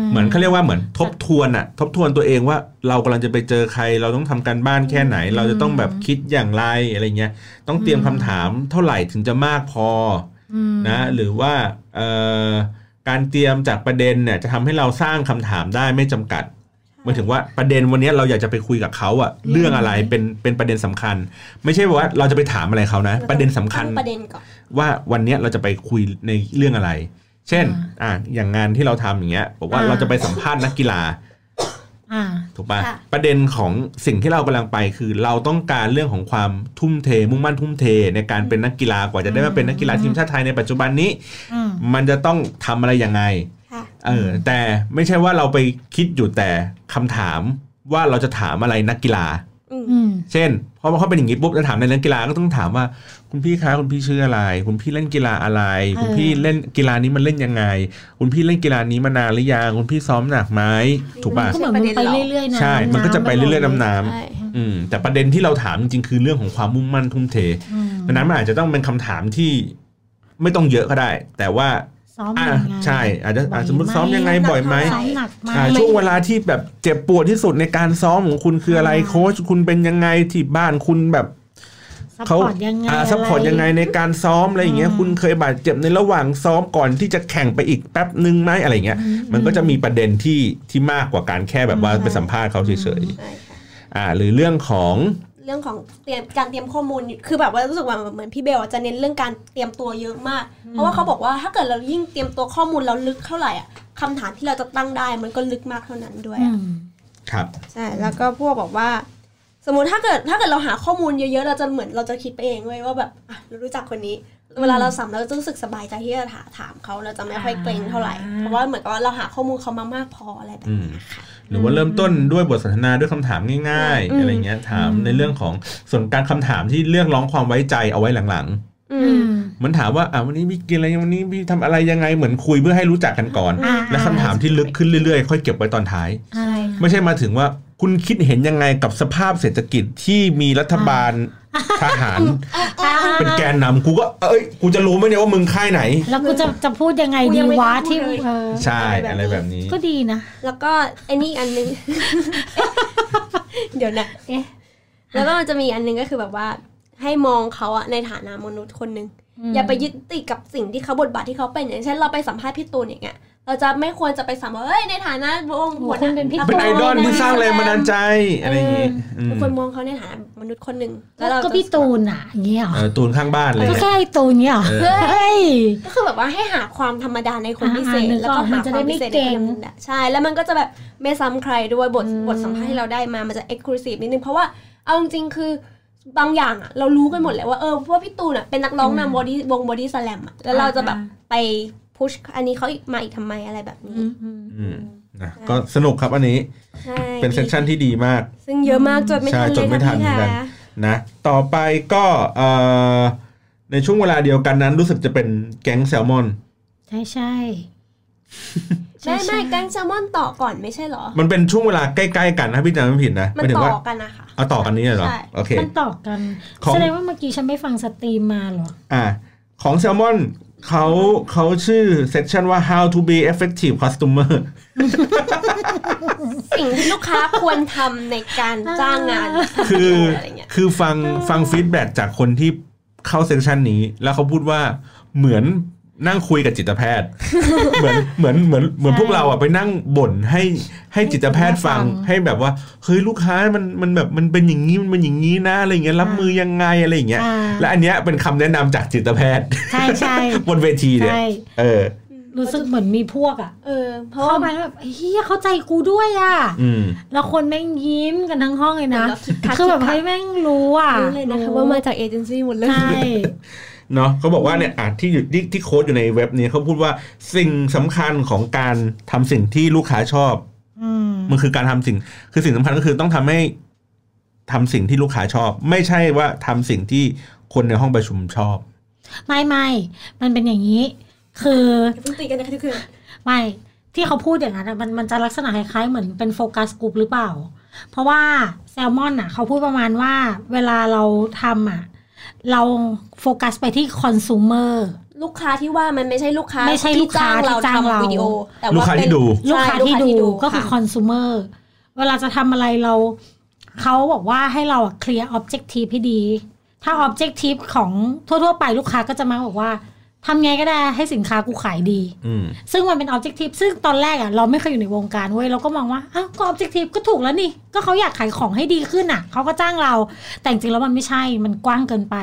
เหมือนเขาเรียกว่าเหมือนทบทวนอะทบทวนตัวเองว่าเรากำลังจะไปเจอใคร เราต้องทำการบ้านแค่ไหน เราจะต้องแบบคิดอย่างไรอะไรเงี้ยต้องเตรียมคำถามเท่าไหร่ถึงจะมากพออืมนะ หรือว่าเอ่อการเตรียมจากประเด็นเนี่ยจะทำให้เราสร้างคำถามได้ไม่จำกัด หมายถึงว่าประเด็นวันนี้เราอยากจะไปคุยกับเขาอะเรื่องอะไรเป็นเป็นประเด็นสำคัญ ไม่ใช่ว่าเราจะไปถามอะไรเขานะ ประเด็นสำคัญตั้งประเด็นก่อนว่าวันเนี้ยเราจะไปคุยในเรื่องอะไร เช่น อะอย่างงานที่เราทำอย่างเงี้ยบอกว่าเราจะไปสัมภาษณ์นักกีฬาอ่าถูกปะประเด็นของสิ่งที่เรากำลังไปคือเราต้องการเรื่องของความทุ่มเท มุ่งมั่นทุ่มเท ในการเป็นนักกีฬากว่าจะได้มาเป็นนักกีฬาทีมชาติไทยในปัจจุบันนี้อืมมันจะต้องทำอะไรยังไงค่ะ เออแต่ไม่ใช่ว่าเราไปคิดอยู่แต่คำถามว่าเราจะถามอะไรนักกีฬาอืมอืมเช่นพอเขาเป็นอย่างนี้ปุ๊บจะถามในนักกีฬาก็ต้องถามว่า คุณพี่คะคุณพี่ชื่ออะไร คุณพี่เล่นกีฬาอะไร คุณพี่เล่นกีฬานี้มันเล่นยังไง คุณพี่เล่นกีฬานี้มานานหรือยังคุณพี่ซ้อมหนักไหมถูกป่ะก็เหมือนมันไปเรื่อยๆนะใช่ มันก็จะไปเรื่อยๆน้ำน้ใช่ำอืมแต่ประเด็นที่เราถามจริงๆคือเรื่องของความมุ่งมั่นทุ่มเทอืมดังนั้นมันอาจจะต้องเป็นคำถามที่ไม่ต้องเยอะก็ได้ แต่ว่า ซ้อมอะยังไงใช่อาจจะอาจจะสมมติซ้อมยังไงบ่อยไหมซ้อมหนักไหมอ่าช่วงเวลาที่แบบเจ็บปวดที่สุดในการซ้อมของคุณคืออะไรอ่าโค้ชคุณเป็นยังไงที่บ้านคุณแบบเขา support ยังไงอ่า support ยังไงในการซ้อมอะไรอย่างเงี้ยอืมคุณเคยบาดเจ็บในระหว่างซ้อมก่อนที่จะแข่งไปอีกแป๊บหนึ่งไหมอะไรเงี้ยอืมมันก็จะมีประเด็นที่ที่มากกว่าการแค่แบบว่าอืมไปสัมภาษณ์เขาเฉยใช่ค่ะๆอ่าหรือเรื่องของเรื่องของเตรียมการเตรียมข้อมูลคือแบบว่ารู้สึกว่าเหมือนพี่เบลอะจะเน้นเรื่องการเตรียมตัวเยอะมาก เพราะว่าเขาบอกว่าถ้าเกิดเรายิ่งเตรียมตัวข้อมูลเราลึกเท่าไหร่อะคำถามที่เราจะตั้งได้มันก็ลึกมากเท่านั้นด้วยอือะมครับใช่แล้วก็พวกบอกว่า สมมติถ้าเกิดถ้าเกิดเราหาข้อมูลเยอะๆเราจะเหมือนเราจะคิดไปเองเว้ยว่าแบบอะเรารู้จักคนนี้ เวลาเราสัมเราจะรู้สึกสบายใจที่จะถามถามเขาเราจะไม่ค่อยเกรงเท่าไหร่เพราะว่าเหมือนกับว่าเราหาข้อมูลเขามามากพออะไรแบบนี้ค่ะ หรือว่าเริ่มต้นด้วยบทสนทนาด้วยคำถามง่ายอืๆมอะไรเงี้ยถามในเรื่องของส่วนการคำถามที่เรียกร้องความไว้ใจเอาไว้หลังอือืมมๆเหมือนถามว่าอ่าวันนี้พี่กินอะไรวันนี้พี่ทำอะไรยังไงเหมือนคุยเพื่อให้รู้จักกันก่อนอ่าและคำถามที่ลึกขึ้นเรื่อยๆ ค่อยเก็บไว้ตอนท้ายใช่ไม่ใช่มาถึงว่าคุณคิดเห็นยังไงกับสภาพเศรษฐกิจที่มีรัฐบาล ทหาร เป็นแกนนำกูก็เอ้ยกูจะรู้ไหมเนี่ยว่ามึงค่ายไหน แล้วกูจะจะพูดยังไงกูดียังไม่วะกล้าพูดที่เลยเออใช่อะอะไรไรแบแบบบนี้นี้ ก็ดีนะ แล้วก็ไอ้นี่อีกอันนึง เดี๋ยวนะเอ๊ะแล้วก็มันจะมีอันนึงก็คือแบบว่า ให้มองเขาอะในฐานะมนุษย์คนหนึ่งมอย่าไปยึดติดกับสิ่งที่เขาบทบาทที่เขาเป็นอย่างเช่นเราไปสัมภาษณ์พี่ตูนอย่างเงี้ย เราจะไม่ควรจะไปสัมภาษณ์ว่าเอ้ยในฐานะโอ้คุณเป็นหัวหน้าวงพี่ตูนเป็นไอดอลที่สร้างแรงบันดาลใจอะไรอย่างงี้อืมทุกคนมองเขาในฐานะมนุษย์คนหนึ่งแล้วเราก็จะพี่ตูนอะอย่างเงี้ยเหรอเออตูนข้างบ้านเลยก็แค่ไอ้ตูนเงี้ยเหรอเออเฮ้ยก็คือแบบว่าให้หาความธรรมดาในคนพิเศษอ่านึกออกแล้วก็มันจะได้วามไม่พิเศษในคนเก่งคนนั้นอะใช่แล้วมันก็จะแบบไม่ซ้ำใครด้วยบทอืมบทสัมภาษณ์ที่เราได้มามันจะ exclusive นิดนึงเพราะว่าเอาจริงๆคือบางอย่างอะเรารู้กันหมดแล้วว่าเออว่าพี่ตูนอะเป็นนักร้องนำบอดี้วงบอดี้สแลมอะแล้วเราจะแบบไป พุชอันนี้เขาอีกมาอีกทำไมอะไรแบบนี้อืมอืมอืมนะก็สนุกครับอันนี้ใช่เป็นเซสชั่นที่ดีมาก ซึ่งเยอะมากจดไม่ใช่ทันจเลดยไม่ทัค่ะนพี่เหมือนกัค่ะนนะต่อไปก็เอ่อในช่วงเวลาเดียวกันนั้นรู้สึกจะเป็นแก๊งแซลมอน ใช่ใช่ไม่ไม่แกงแซลมอนต่อก่อนไม่ใช่เหรอ มันเป็นช่วงเวลาใกล้ๆกันนะพี่จำไม่ผิดนะมันไม่ถึงต่ว่าอกันนะคะเอาต่อกันนี้เหรอใช่โอเคมันต่อกันของแสดงว่าเมื่อกี้ฉันไม่ฟังสตรีมมาเหรออ่าของแซลมอน เขาเขาชื่อเซสชันว่า how to be effective customer สิ่งที่ลูกค้าควรทำในการจ้างงาน คืออะไรเงี้ยคือฟังฟังฟีดแบ็จากคนที่เข้าเซสชันนี้ แล้วเขาพูดว่าเหมือน นั่งคุยกับจิตแพทย์ เหมือนเหมือนเหมือนเหมือนใช่พวกเราอะไปนั่งบ่นให้ให้จิตแพทย์ฟังฟังให้แบบว่าเฮ้ยลูกค้ามันมันแบบมันเป็นอย่างนี้มันเป็นอย่างนี้นะอะไรอย่างเงี้ยรับมือยังไงอะไรอย่างเงี้ยอ่าและอันเนี้ยเป็นคำแนะนำจากจิตแพทย์ใช่ใช่บนเวทีเนี่ยใช่เออ รู้สึกเหมือนมีพวกอะ เออ เพราะเข้าว่าไปแล้วแบบเฮียเข้าใจกูด้วยอะอืมแล้วคนแม่งยิ้มกันทั้งห้องเลยนะแล้วคิดคักคือแบบคิดคักให้แม่งรู้อะรู้เลยนะคะว่ามาจากเอเจนซี่หมดเลยใช่ เนาะเขาบอกว่าเนี่ยอะที่อยู่ที่ที่โค้ดอยู่ในเว็บนี้เขาพูดว่าสิ่งสำคัญของการทำสิ่งที่ลูกค้าชอบอืมมันคือการทำสิ่ง คือสิ่งสำคัญก็คือต้องทำให้ทำสิ่งที่ลูกค้าชอบ ไม่ใช่ว่าทำสิ่งที่คนในห้องประชุมชอบ ไม่ไม่มันเป็นอย่างนี้ คืออย่าเพิ่งตีกันนะคะทุกคนไม่ที่เขาพูดอย่างนั้นอะมันมันจะลักษณะคล้ายๆเหมือนเป็นโฟกัสกลุ่มหรือเปล่า เพราะว่าแซลมอนอะ เขาพูดประมาณว่า เวลาเราทำอะ เราโฟกัสไปที่คอน sumer ลูกค้าที่ว่ามันไม่ใช่ลูกค้าไม่ใช่ลูกค้าที่ที่จ้างเราทำวิดีโอแต่ลูกว่าค้าเป็นที่ดูลูกค้าที่ใช่ดูก็คือค่ะคอน sumer เวลาจะทำอะไรเราเขาบอกว่าให้เราเคลียร์ objective ให้ดี ถ้า objective ของทั่ว ๆ ไปลูกค้าก็จะมาบอกว่า ทำไงก็ได้ให้สินค้ากูขายดีอืมซึ่งมันเป็น objective ซึ่งตอนแรกอะเราไม่เคยอยู่ในวงการเว้ยเราก็มองว่าอ้าวก็ objective ก็ถูกแล้วนี่ ก็เขาอยากขายของให้ดีขึ้นอะเขาก็จ้างเรา แต่จริงๆแล้วมันไม่ใช่มันกว้างเกินไป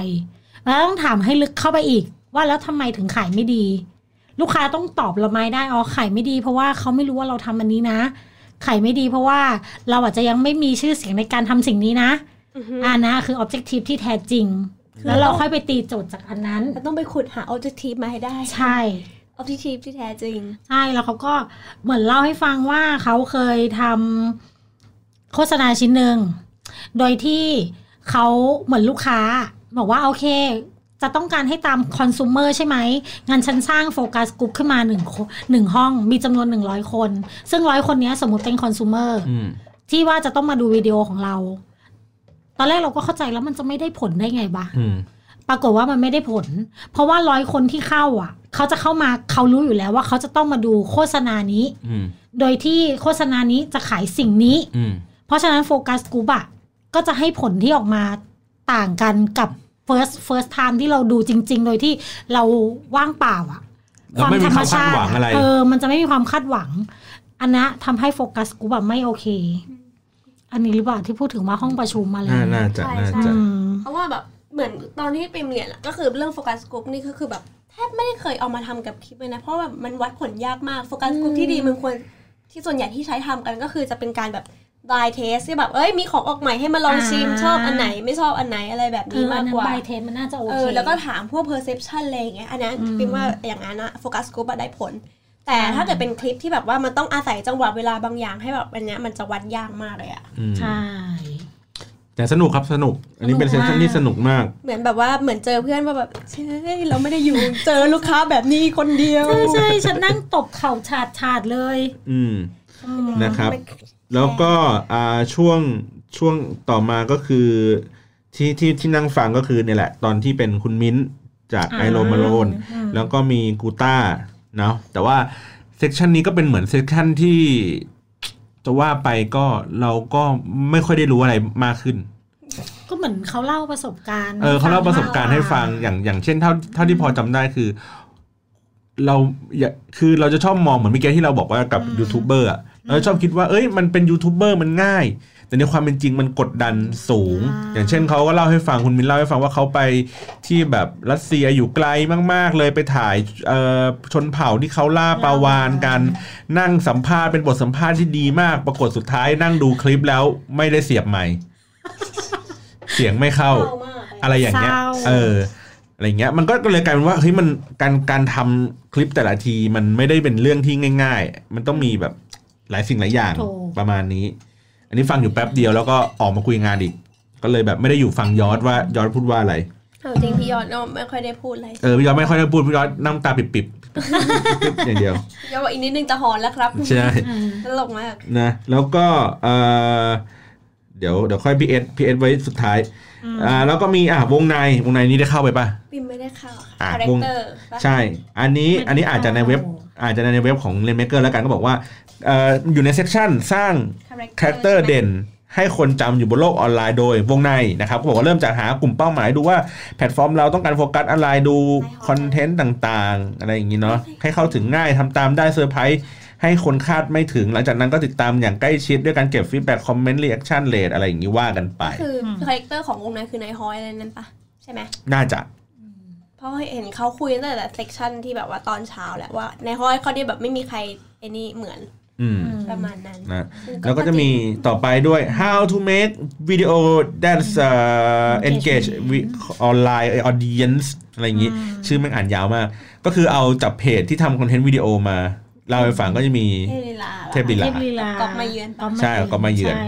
แล้วต้องถามให้ลึกเข้าไปอีก ว่าแล้วทำไมถึงขายไม่ดี ลูกค้าต้องตอบเราไม่ได้อ๋อขายไม่ดี เพราะว่าเขาไม่รู้ว่าเราทำอันนี้นะขายไม่ดี เพราะว่าเราอาจจะยังไม่มีชื่อเสียงในการทำสิ่งนี้นะอือฮึอ่านะคือ objective ที่แท้จริง แล้วเราค่อยไปตีโจทย์จากอันนั้นเราต้องไปขุดหา objective มาให้ได้ ใช่ objective ที่แท้จริง ใช่แล้วเขาก็เหมือนเล่าให้ฟังว่าเขาเคยทำโฆษณาชิ้นหนึ่งโดยที่เขาเหมือนลูกค้า บอกว่าโอเค จะต้องการให้ตามคอน sumer ใช่ไหมงั้นฉันสร้างโฟกัสกลุ่มขึ้นมาหนึ่งหนึ่งห้องมีจำนวนหนึ่งร้อยคน ซึ่งร้อยคนเนี้ยสมมติเป็นคอน sumer อืมที่ว่าจะต้องมาดูวิดีโอของเรา ตอนแรกเราก็เข้าใจแล้วมันจะไม่ได้ผลได้ไงบะอืมปรากฏว่ามันไม่ได้ผล เพราะว่าร้อยคนที่เข้าอะ เขาจะเข้ามาเขารู้อยู่แล้วว่าเขาจะต้องมาดูโฆษณานี้อืมโดยที่โฆษณานี้จะขายสิ่งนี้อืมเพราะฉะนั้นโฟกัสกลุ่มอะก็จะให้ผลที่ออกมาต่างกันกับ first first time ที่เราดูจริง ๆ โดยที่เราว่างเปล่าอะเราไม่มีความคาดหวังอะไรเออ มันจะไม่มีความคาดหวัง อันนะทำให้โฟกัสกลุ่มแบบไม่โอเค อันนี้หรือเปล่าที่พูดถึงว่าห้องประชุมอะไรน่าน่าจะใช่น่าใช่จะอืมเพราะว่าแบบเหมือนตอนที่ปิมเรียนอะก็คือเรื่องโฟกัสกลุ่มนี่ก็คือแบบแทบไม่ได้เคยเอามาทำกับคลิปเลยนะ เพราะแบบมันวัดผลยากมาก focus group ที่ดีมันควรที่ส่วนใหญ่ที่ใช้ทำกันก็คือจะเป็นการแบบ blind test ที่แบบเอ้ยมีของออกใหม่ให้มาลองชิมอ่าชอบอันไหนไม่ชอบอันไหนอะไรแบบเอนี้ออันนั้กกว่า blind testมันน่าจะโอเคเออแล้วก็ถามพวก perception อะไรอย่างเงี้ยอันนั้นอืมปิมว่าอย่างนั้นนะ focus group ได้ผล แต่ถ้าเกิดเป็นคลิปที่แบบว่ามันต้องอาศัยจังหวะเวลาบางอย่างให้แบบอันเนี้ยมันจะวัดยากมากเลยอะอืมใช่แต่สนุกครับสนุก อันนี้เป็น section ที่สนุกมากสนุกมาก เหมือนแบบว่าเหมือนเจอเพื่อนว่าแบบเฮ้ยเราไม่ได้อยู่เจอลูกค้าแบบนี้คนเดียว ใช่ใช่ฉันนั่งตบเข่าฉาดฉาดๆเลยอืมอืมนะครับ แล้วก็อ่าช่วงช่วงต่อมาก็คือ ที่ที่ที่นั่งฟังก็คือเนี่ยแหละ ตอนที่เป็นคุณมิ้นท์จาก I Roam Alone อืมแล้วก็มีกูต้า เนาะแต่ว่า section นี้ก็เป็นเหมือน section ที่จะว่าไปก็เราก็ไม่ค่อยได้รู้อะไรมากขึ้น ก็เหมือนเขาเล่าประสบการณ์เออเขาเล่าประสบการณ์ให้ฟังอย่างอย่างเช่นเท่าเท่าที่พอจำได้คือ เราอย่าคือเราจะชอบมองเหมือนเมื่อกี้ที่เราบอกว่ากับยูทูบเบอร์อะเราจะชอบคิดว่าเอ้ยมันเป็นยูทูบเบอร์มันง่าย แต่ในความเป็นจริงมันกดดันสูง อย่างเช่นเขาก็เล่าให้ฟังคุณมินเล่าให้ฟังว่าเขาไปที่แบบรัสเซียอยู่ไกลมาก ๆ เลยไปถ่ายเอ่อชนเผ่าที่เขาล่าปลาวานกันนั่งสัมภาษณ์เป็นบทสัมภาษณ์ที่ดีมาก ปรากฏสุดท้ายนั่งดูคลิปแล้วไม่ได้เสียบไมค์เสียงไม่เข้าเศร้ามากเลยอะไรอย่างเงี้ยเศร้าเอออะไรเงี้ยมันก็เลยกลายเป็นว่าเฮ้ยมันการการทำคลิปแต่ละทีมันไม่ได้เป็นเรื่องที่ง่าย ๆ มันต้องมีแบบหลายสิ่งหลายอย่างถูกประมาณนี้อั นนี้ฟังอยู่แป๊บเดียวแล้วก็ออกมาคุยงานอีก ก็เลยแบบไม่ได้อยู่ฟังยอดว่ายอดพูดว่าอะไรเอาจริงพี่ยอดก็ไม่ค่อยได้พูดอะไรเออพี่ยอดไม่ค่อยได้พูดพี่ยอดนั่งตาปิบๆปิ๊บอย่างเดียวยอดบอกอีกนิดนึงจะหอนแล้วครับใช่อืมตลกมากนะแล้วก็เออเดี๋ยวเดี๋ยวค่อย PS PS ไว้สุดท้ายอ่าแล้วก็มีอะวงในวงในนี้ได้เข้าไปปะปิมไม่ได้เข้าอะค่ะคาแรวคงเตอร์ใช่ อันนี้อันนี้อาจจะในเว็บ อาจจะในเว็บของ RAiNMaker แล้วกันก็บอกว่าเอ่ออยู่ใน section สร้าง character เด่นให้คนจำอยู่บนโลกออนไลน์โดยวงในนะครับก็บอกว่าเริ่มจากหากลุ่มเป้าหมายดูว่าแพลตฟอร์มเราต้องการโฟกัสอะไรดู content ต่างๆ อะไรอย่างนี้เนาะให้เข้าถึงง่ายทำตามได้เซอร์ไพรส์ให้คนคาดไม่ถึง หลังจากนั้นก็ติดตามอย่างใกล้ชิดด้วยการเก็บ feedback คอมเมนต์ reaction rate อะไรอย่างนี้ว่ากันไป คือ character ของวงนั้นคือนายฮอยอะไรนั่นปะใช่ไหมน่าจะ เพราะเห็นเขาคุยตั้งแต่ section ที่แบบว่าตอนเช้าแหละว่า นายฮอยเขาที่แบบไม่มีใครไอ้นี่เหมือนอืมประมาณนั้นนะแล้วก็จะมีต่อไปด้วย how to make video that's uh, engage with online audience อะไรอย่างงี้ ชื่อมันอ่านยาวมาก ก็คือเอาจับเพจที่ทำคอนเทนต์วิดีโอมาเล่าให้ฟังก็จะมีเทพลีลาเทพลีลาเทพลีลาก๊อฟมาเยือนปะใช่ก๊อฟมาเยือนใช่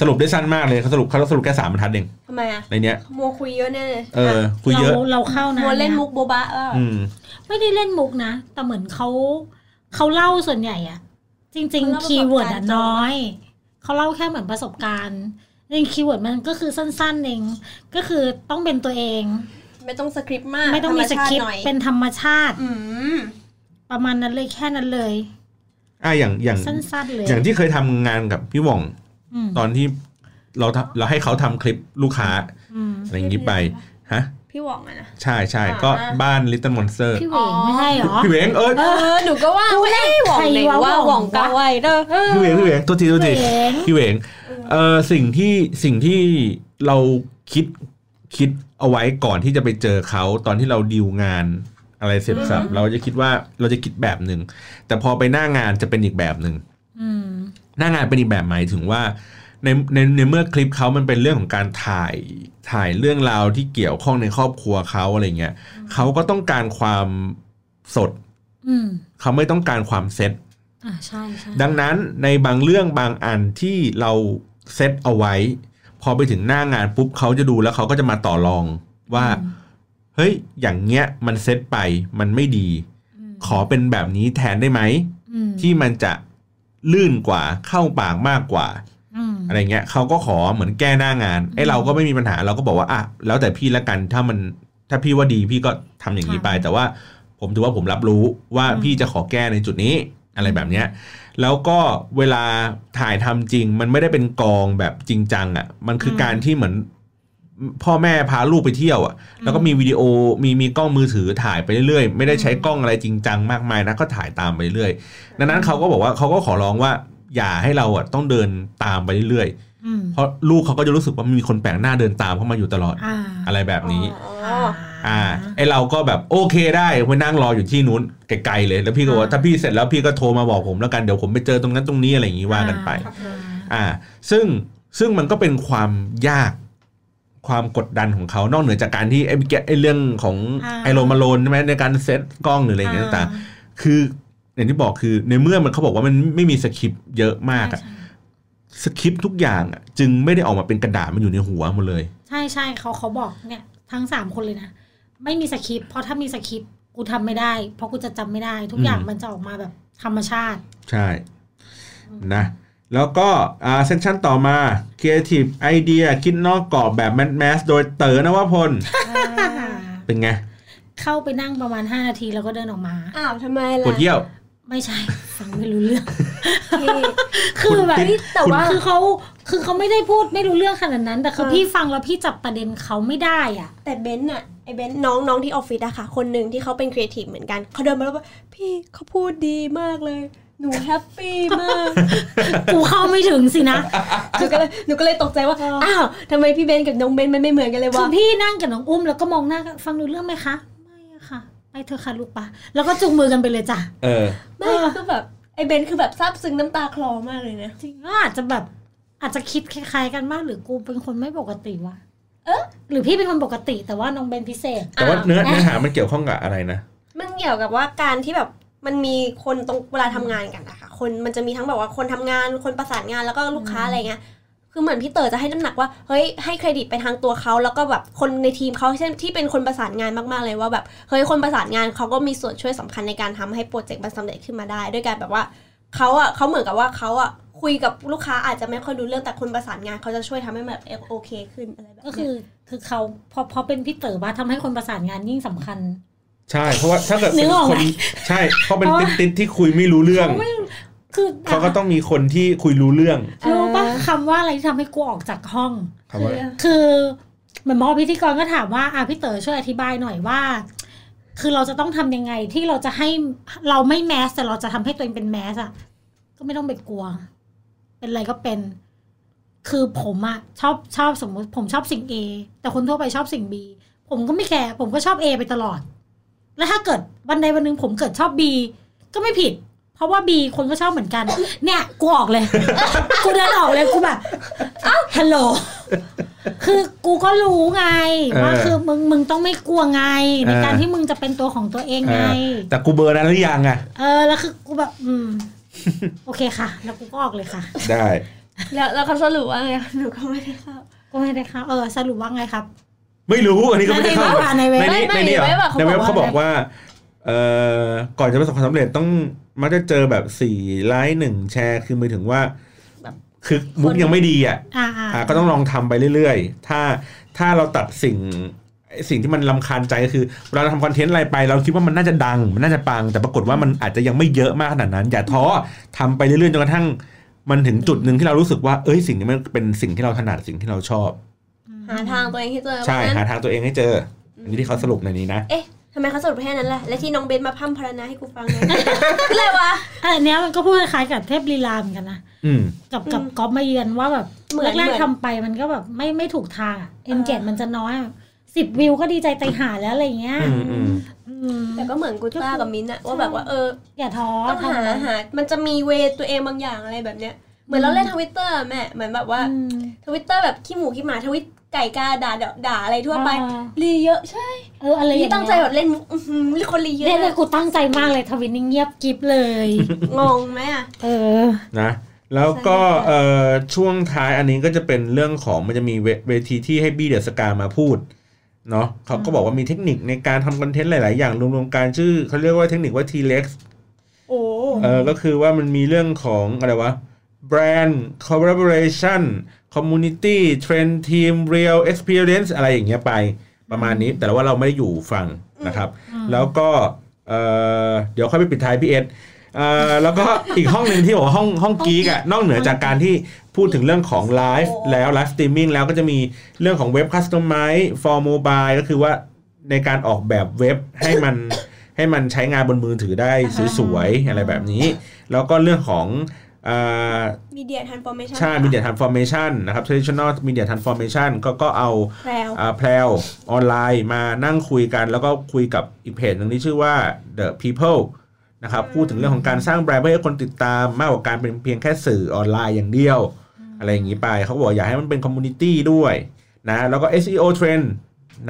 สรุปได้สั้นมากเลยเขาสรุปเขาสรุปแค่สามบรรทัดเองทำไมอะในเนี้ยมัวคุยเยอะแน่เลยเออคุยเยอะราเราเข้านะมัวเล่นยมุกโบบะว่าอืมไม่ได้เล่นมุกนะ แต่เหมือนเขาเขาเล่าส่วนใหญ่อะจริง ๆ keyword อะน้อย เขาเล่าแค่เหมือนประสบการณ์จริง keyword มันก็คือสั้นๆเองก็คือต้องเป็นตัวเอง ไม่ต้องสคริปต์มาก ไม่ต้องมีสคริปต์ธรรต์ชาติหน่อยเป็นธรรมชาติอืมประมาณนั้นเลยแค่นั้นเลยอะอย่างอย่างสั้นๆเลยอย่างที่เคยทำงานกับพี่หว่องอืม ตอนที่เราทำเราให้เขาทำคลิปลูกค้าอืมอะไรอย่างนี้ไปฮะพี่หว่องอะนะใช่ใช่อ่าก็บ้าน Little Monster พี่เหวงไม่ใช่เหรอพี่เหวงเอ้ยเออหนูก็ว่ากูไม่เล่ได้นหว่องใครไหนวะว่าหหว่ว่อองงกาไวเด้อพี่เหวงพี่เหวงตัวทีตัวทีเหวงพี่เหวงเออสิ่งที่สิ่งที่เราคิดคิดเอาไว้ก่อนที่จะไปเจอเขาตอนที่เราดีลงานอะไรเสร็จสับเราจะคิดว่าเราจะคิดแบบหนึ่งแต่พอไปหน้างานจะเป็นอีกแบบหนึ่งอืม หน้างานเป็นอีกแบบหมายถึงว่าในในในเมื่อคลิปเขามันเป็นเรื่องของการถ่ายถ่ายเรื่องราวที่เกี่ยวข้องในครอบครัวเขาอะไรเงี้ยเขาก็ต้องการความสดอืมเขาไม่ต้องการความเซตอ่าใช่ใช่ดังนั้นในบางเรื่องบางอันที่เราเซตเอาไว้ พอไปถึงหน้างานปุ๊บเขาจะดูแล้วเขาก็จะมาต่อรองว่าเฮ้ยอย่างเงี้ยมันเซตไปมันไม่ดี ขอเป็นแบบนี้แทนได้ไหมอืมที่มันจะ ลื่นกว่าเข้าปากมากกว่าอืมอะไรเงี้ยเขาก็ขอเหมือนแก้หน้างานไอ้เราก็ไม่มีปัญหาเราก็บอกว่าอะแล้วแต่พี่ละกันถ้ามันถ้าพี่ว่าดีพี่ก็ทำอย่างนี้ไป แต่ว่าผมถือว่าผมรับรู้ว่าพี่จะขอแก้ในจุดนี้อะไรแบบเนี้ยแล้วก็เวลาถ่ายทำจริงมันไม่ได้เป็นกองแบบจริงจังอะ มันคือการที่เหมือน พ่อแม่พาลูกไปเที่ยวอะ แล้วก็มีวิดีโอมีมีกล้องมือถือถ่ายไปเรื่อยๆ ไม่ได้ใช้กล้องอะไรจริงจังมากมายนะก็ถ่ายตามไปเรื่อยดังนั้นเขาก็บอกว่าเขาก็ขอร้องว่า อย่าให้เราอะต้องเดินตามไปเรื่อยอืมๆเพราะลูกเขาก็จะรู้สึกว่ามีคนแปลกหน้าเดินตามเข้ามาอยู่ตลอดอ่าอะไรแบบนี้อ๋ออ่าไอเราก็แบบโอเคได้ไปนั่งรออยู่ที่นู้นไกลๆเลย แล้วพี่ก็บอกว่าถ้าพี่เสร็จแล้วพี่ก็โทรมาบอกผมแล้วกันเดี๋ยวผมไปเจอตรงนั้นตรงนี้อะไรอย่างนี้ว่ากันไป อ่าอ่าซึ่งซึ่งมันก็เป็นความยาก ความกดดันของเขานอกเหนือจากการที่ไอ้แกไอ้เรื่องของอ่า I Roam Alone ใช่ไหมในการเซตกล้องหรืออะไรอย่างเงี้ยต่างๆคืออย่างที่บอกคือในเมื่อมันเขาบอกว่ามันไม่มีสคริปต์เยอะมากอะสคริปต์ทุกอย่างอะจึงไม่ได้ออกมาเป็นกระดาษมันอยู่ในหัวหมดเลย ใช่ใช่เขาเขาบอกเนี่ยทั้งสามคนเลยนะไม่มีสคริปต์เพราะถ้ามีสคริปต์กูทำไม่ได้ เพราะกูจะจำไม่ได้ ทุกอย่างอืมมันจะออกมาแบบธรรมชาติ ใช่นะ แล้วก็อ่า session ต่อมา Creative Idea คิดนอกกรอบแบบ mass mass โดยเต๋อนวพล เป็นไง เข้าไปนั่งประมาณ 5 นาทีแล้วก็เดินออกมา อ้าวทำไมล่ะปวดเยี่ยว ไม่ใช่ ฟังไม่รู้เรื่องพี่คือแบบคุณแต่ว่าคือเขาคือเขาไม่ได้พูดไม่รู้เรื่องขนาดนั้น แต่คือเออพี่ฟังแล้วพี่จับประเด็นเขาไม่ได้อะ แต่เบนซ์อะไอเบนซ์น้องน้องที่ออฟฟิศอะค่ะ คนหนึ่งที่เขาเป็นครีเอทีฟเหมือนกันเขาเดินมาแล้วว่าพี่เขาพูดดีมากเลย หนูhappy มาก กูเข้าไม่ถึงสินะ หนูก็เลยหนูก็เลยตกใจว่าเอออ้าวทำไมพี่เบนซ์กับน้องเบนซ์มันไม่เหมือนกันเลยวะคือพี่นั่งกับน้องอุ้มแล้วก็มองหน้ากันฟังรู้เรื่องไหมคะ ไม่อะค่ะ ไปเถอะค่ะลูกปะแล้วก็จูงมือกันไปเลยจ้ะ เออ ไม่คือแบบไอเบนซ์คือแบบซาบซึ้งน้ำตาคลอมากเลยนะจริงก็อาจจะแบบอาจจะคิดคล้ายๆกันมากหรือกูเป็นคนไม่ปกติวะเอ๊ะหรือพี่เป็นคนปกติแต่ว่าน้องเบนซ์พิเศษ แต่ว่าเนื้อเนื้อหามันเกี่ยวข้องกับอะไรนะมันเกี่ยวกับว่าการที่แบบ มันมีคนตรงเวลาทำงานกันนะคะคนมันจะมีทั้งแบบว่าคนทำงานคนประสานงานแล้วก็ลูกค้าอะไรเงี้ยคือเหมือนพี่เต๋อจะให้น้ำหนักว่าเฮ้ยให้เครดิตไปทางตัวเขาแล้วก็แบบคนในทีมเขาเช่นที่เป็นคนประสานงานมากๆเลยว่าแบบเฮ้ยคนประสานงานเขาก็มีส่วนช่วยสำคัญในการทำให้โปรเจกต์มันสำเร็จขึ้นมาได้ ด้วยการแบบว่าเขาอะเขาเหมือนกับว่าเขาอะคุยกับลูกค้าอาจจะไม่ค่อยรู้เรื่องแต่คนประสานงานเขาจะช่วยทำให้แบบโอเคขึ้นอะไรแบบก็เนี้ยคือคือเขาพอพอเป็นพี่เต๋อว่าทำให้คนประสานงานยิ่งสำคัญ ใช่ เพราะว่าถ้าเกิดนึเป็นกออกคไหมนใช่เพราะเป็นเพราะติดติดที่คุยไม่รู้เรื่องเขาไม่คือเขาก็ต้องมีคนที่คุยรู้เรื่องรู้ปะคำว่าอะไรที่ทำให้กูออกจากห้องคำว่าคือเหมือนหมอพิธีกรก็ถามว่าอะพี่เต๋อช่วยอธิบายหน่อยว่า คือเราจะต้องทำยังไงที่เราจะให้เราไม่แมสแต่เราจะทำให้ตัวเองเป็นแมสอะก็ไม่ต้องไปกลัว เป็นอะไรก็เป็น คือผมอะชอบชอบสมมุติ ผมชอบสิ่ง A แต่คนทั่วไปชอบสิ่ง B ผมก็ไม่แคร์ผมก็ชอบ A ไปตลอด แล้วถ้าเกิดวันใดวันหนึ่งผมเกิดชอบ B ก็ไม่ผิด เพราะว่า B คนก็ชอบเหมือนกัน เนี่ยกูออกเลย กูเดินออกเลยกูแบบอ้าวฮัลโหลคือกูก็รู้ไงว่าเออคือมึงมึงต้องไม่กลัวไง ในเออการที่มึงจะเป็นตัวของตัวเองไงเออแต่กูเบอร์นั้นหรือยังอะเออแล้วคือกูแบบอืม โอเคค่ะ แล้วกูก็ออกเลยค่ะ ได้ แล้วแล้วเขาสรุปว่าไงหนูก็ไม่ได้เข้าก็ไม่ได้ค่ะเออ สรุปว่าไงครับ ไม่รู้อันนี้ก็ไม่ได้เข้าในเว็บในเว็บในนี้ไม่ในนี้เหรอในเว็บอะเขาในเว็บบอกว่าเขาบอกว่าเอ่อก่อนจะประสบความสำเร็จต้องมักจะเจอแบบสี่ไลค์หนึ่งแชร์ คือหมายถึงว่าแบบคือมุกยังไม่ดีอะอ่าอ่าอะก็ต้องลองทำไปเรื่อยๆ ถ้าถ้าเราตัดสิ่งไอ้สิ่งที่มันลำคาญใจก็คือเวลาเราทำคอนเทนต์อะไรไป เราคิดว่ามันน่าจะดัง มันน่าจะปัง แต่ปรากฏว่ามันอาจจะยังไม่เยอะมากขนาดนั้น อย่าท้อทำไปเรื่อยๆจนกระทั่ง มันถึงจุดหนึ่งที่เรารู้สึกว่า เอ้ยสิ่งนี้มันเป็นสิ่งที่เราถนัดสิ่งที่เราชอบ หาทางตัวเองให้เจอใช่เพราะฉะหานั้นทางตัวเองให้เจออันนี้ที่เขาสรุปในนี้นะเอ๊ะทำไมเขาสรุปแค่นั้นล่ะ และที่น้องเบนมาพร่ำพรรณนาให้กูฟังเนี่ยอะไรวะอันเนี้ยมันก็พูดคล้ายๆกับเทพลีลาเหมือนกันนะอืมกับกับอืมก๊อฟมาเยือนว่าแบบเหมือนแรกเหมือนๆทำไปมันก็แบบไม่ไม่ถูกทางเอ็นเกจมันจะน้อยสิบวิวก็ดีใจไตหาแล้วอะไรเงี้ยอืมอืมอืมแต่ก็เหมือนกูต้ากับมิ้นท์อะว่าแบบว่าเออ อย่าท้อต้องหาทำหา มันจะมี way ตัวเองบางอย่างอะไรแบบเนี้ยเหมือนเราเล่นทวิตเตอร์แม่เหมือนแบบว่าอืมทวิตเตอร์แบบขี้หมูขี้หมาทวิต ไก่กาด่าด่าด่าอะไรทั่วไปอ่ารีเยอะใช่เอออะไรอย่างเงี้ยตั้งใจแบบเล่นมุกอื้อหือคนรีเยอะเนี่ยเลยกูตั้งใจมากเลยทวิตนี่เงียบกริบเลยงงไหมอะเออนะแล้วก็ใช่ค่ะเอ่อช่วงท้ายอันนี้ก็จะเป็นเรื่องของมันจะมีเวเวทีที่ให้บี้เดอะสกามาพูดเนาะเขาก็บอกว่ามีเทคนิคในการทำคอนเทนต์หลาย ๆ อย่างรวมๆการชื่อเขาเรียกว่าเทคนิคว่า T-Rex โอ้เออก็คือว่ามันมีเรื่องของอะไรวะ brand collaboration community trend team real experience อะไรอย่างเงี้ยไปประมาณนี้ แต่ว่าเราไม่ได้อยู่ฟังนะครับ แล้วก็เอ่อเดี๋ยวค่อยไปปิดท้ายพี่เอสเอ่อแล้วก็อีกห้องหนึ่งที่บอกว่าห้องห้อง geek อะนอกเหนือจากการที่พูดถึงเรื่องของไลฟ์แล้วไลฟ์สตรีมมิ่งแล้วก็จะมีเรื่องของเว็บคัสตอมไม z e for mobile ก็คือว่าในการออกแบบเว็บให้มันให้มันใช้งานบนมือถือได้สวยๆอะไรแบบนี้ แล้วก็เรื่องของอ่า media transformation ใช่ media transformation นะครับ traditional media transformation ก็ก็เอาแพรวอ่าแพรวออนไลน์มานั่งคุยกัน แล้วก็คุยกับอีกเพจหนึ่งที่ชื่อว่า The People นะครับพูดถึงเรื่องของการสร้างแบรนด์เพื่อให้คนติดตามมากกว่าการเป็นเพียงแค่สื่อออนไลน์อย่างเดียว อะไรอย่างนี้ไปเขาบอกอยากให้มันเป็น community ด้วยนะแล้วก็ SEO trend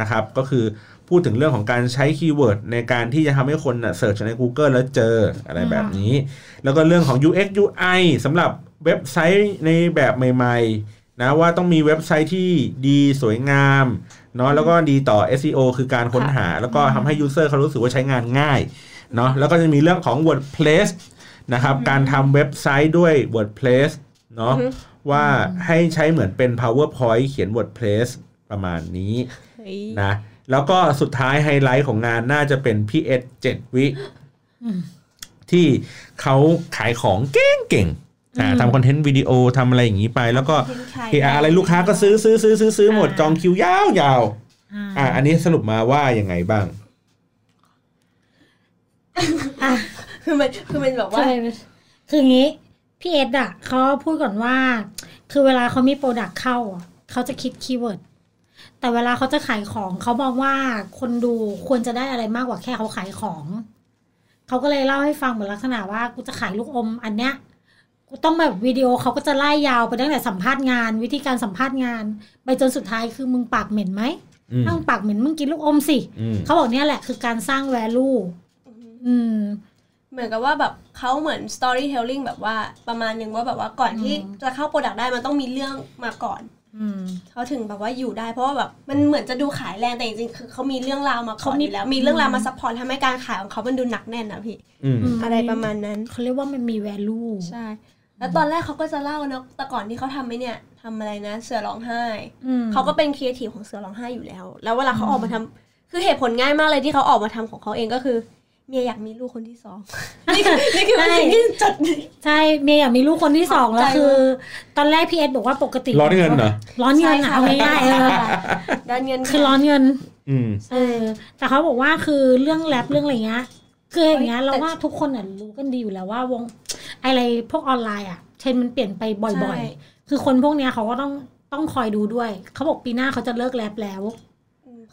นะครับก็คือ พูดถึงเรื่องของการใช้ keyword ในการที่จะทำให้คน search ใน Google แล้วเจออะไรแบบนี้ แล้วก็เรื่องของ UX UI สำหรับเว็บไซต์ในแบบใหม่ ๆ นะว่าต้องมีเว็บไซต์ที่ดีสวยงามเนาะแล้วก็ดีต่อ SEO คือการค้นหา แล้วก็ทำให้ user เขารู้สึกว่าใช้งานง่ายเนาะแล้วก็จะมีเรื่องของ WordPress นะครับการทำเว็บไซต์ด้วย WordPress เนาะอือฮึว่าให้ใช้เหมือนเป็น PowerPoint เขียน WordPress ประมาณนี้เฮ้ยนะ แล้วก็สุดท้ายไฮไลท์ของงานน่าจะเป็นพี่เอสเจ็ดวิอืมที่เขาขายของเก่งเก่งๆอ่าอืมทำคอนเทนต์วิดีโอทำอะไรอย่างนี้ไป แล้วก็เห็นขายเอออะไรลูกค้าก็ซื้อซื้อซื้อซื้อซื้อหมดอ่าจองคิวยาวยาวอ่าอ่าอันนี้สรุปมาว่ายังไงบ้างอะคือมันคือมันแบบว่าใช่คืออย่างนี้พี่เอ็ดอะเขาพูดก่อนว่า คือเวลาเขามี product เข้าอะเขาจะคิด keyword แต่เวลาเขาจะขายของเขามองว่าคนดูควรจะได้อะไรมากกว่าแค่เขาขายของ เขาก็เลยเล่าให้ฟังเหมือนลักษณะว่ากูจะขายลูกอมอันเนี้ยกูต้องแบบวิดีโอเขาก็จะไล่ยาวไปตั้งแต่สัมภาษณ์งาน วิธีการสัมภาษณ์งาน ไปจนสุดท้ายคือมึงปากเหม็นไหมอืมถ้ามึงปากเหม็นมึงกินลูกอมสิอืมเขาบอกเนี่ยแหละคือการสร้าง value อืมเหมือนกับว่าแบบเขาเหมือน storytelling แบบว่าประมาณหนึ่งว่าแบบว่าก่อนที่อืมจะเข้า product ได้มันต้องมีเรื่องมาก่อนอืม เขาถึงแบบว่าอยู่ได้เพราะว่าแบบมันเหมือนจะดูขายแรงแต่จริงๆคือเขามีเรื่องราวมาก่อนเขามีอยู่แล้วมีเรื่องราวมา support ทำให้การขายของเขามันดูหนักแน่นนะพี่อืมอะไรประมาณนั้นเขาเรียกว่ามันมี value ใช่แล้วตอนแรกเขาก็จะเล่านะแต่ก่อนที่เขาทำไอ้เนี่ยทำอะไรนะ เสือร้องไห้อืมเขาก็เป็นครีเอทีฟของเสือร้องไห้อยู่แล้ว แล้วเวลาเขาออกมาทำคือเหตุผลง่ายมากเลยที่เขาออกมาทำของเขาเองก็คือ เมียอยากมีลูกคนที่สองนี่คือนี่คือเป็นสิ่งที่จัดใช่เมียอยากมีลูกคนที่สองแล้วใจมากคือ ตอนแรกพี่เอ็ดบอกว่าปกติร้อนเงินเหรอร้อนเงินอะเอาง่ายๆเออด้านเงินคือร้อนเงิน อืมเออ แต่เขาบอกว่าคือเรื่องแรปเรื่องอะไรเงี้ยคืออย่างเงี้ยเฮ้ยเราแต่ว่าทุกคนอะรู้กันดีอยู่แล้วว่าวงอะไรพวกออนไลน์อะเทรนด์มันเปลี่ยนไปบ่อยใช่ๆคือคนพวกเนี้ยเขาก็ต้องต้องคอยดูด้วย เขาบอกปีหน้าเขาจะเลิกแรปแล้วอืม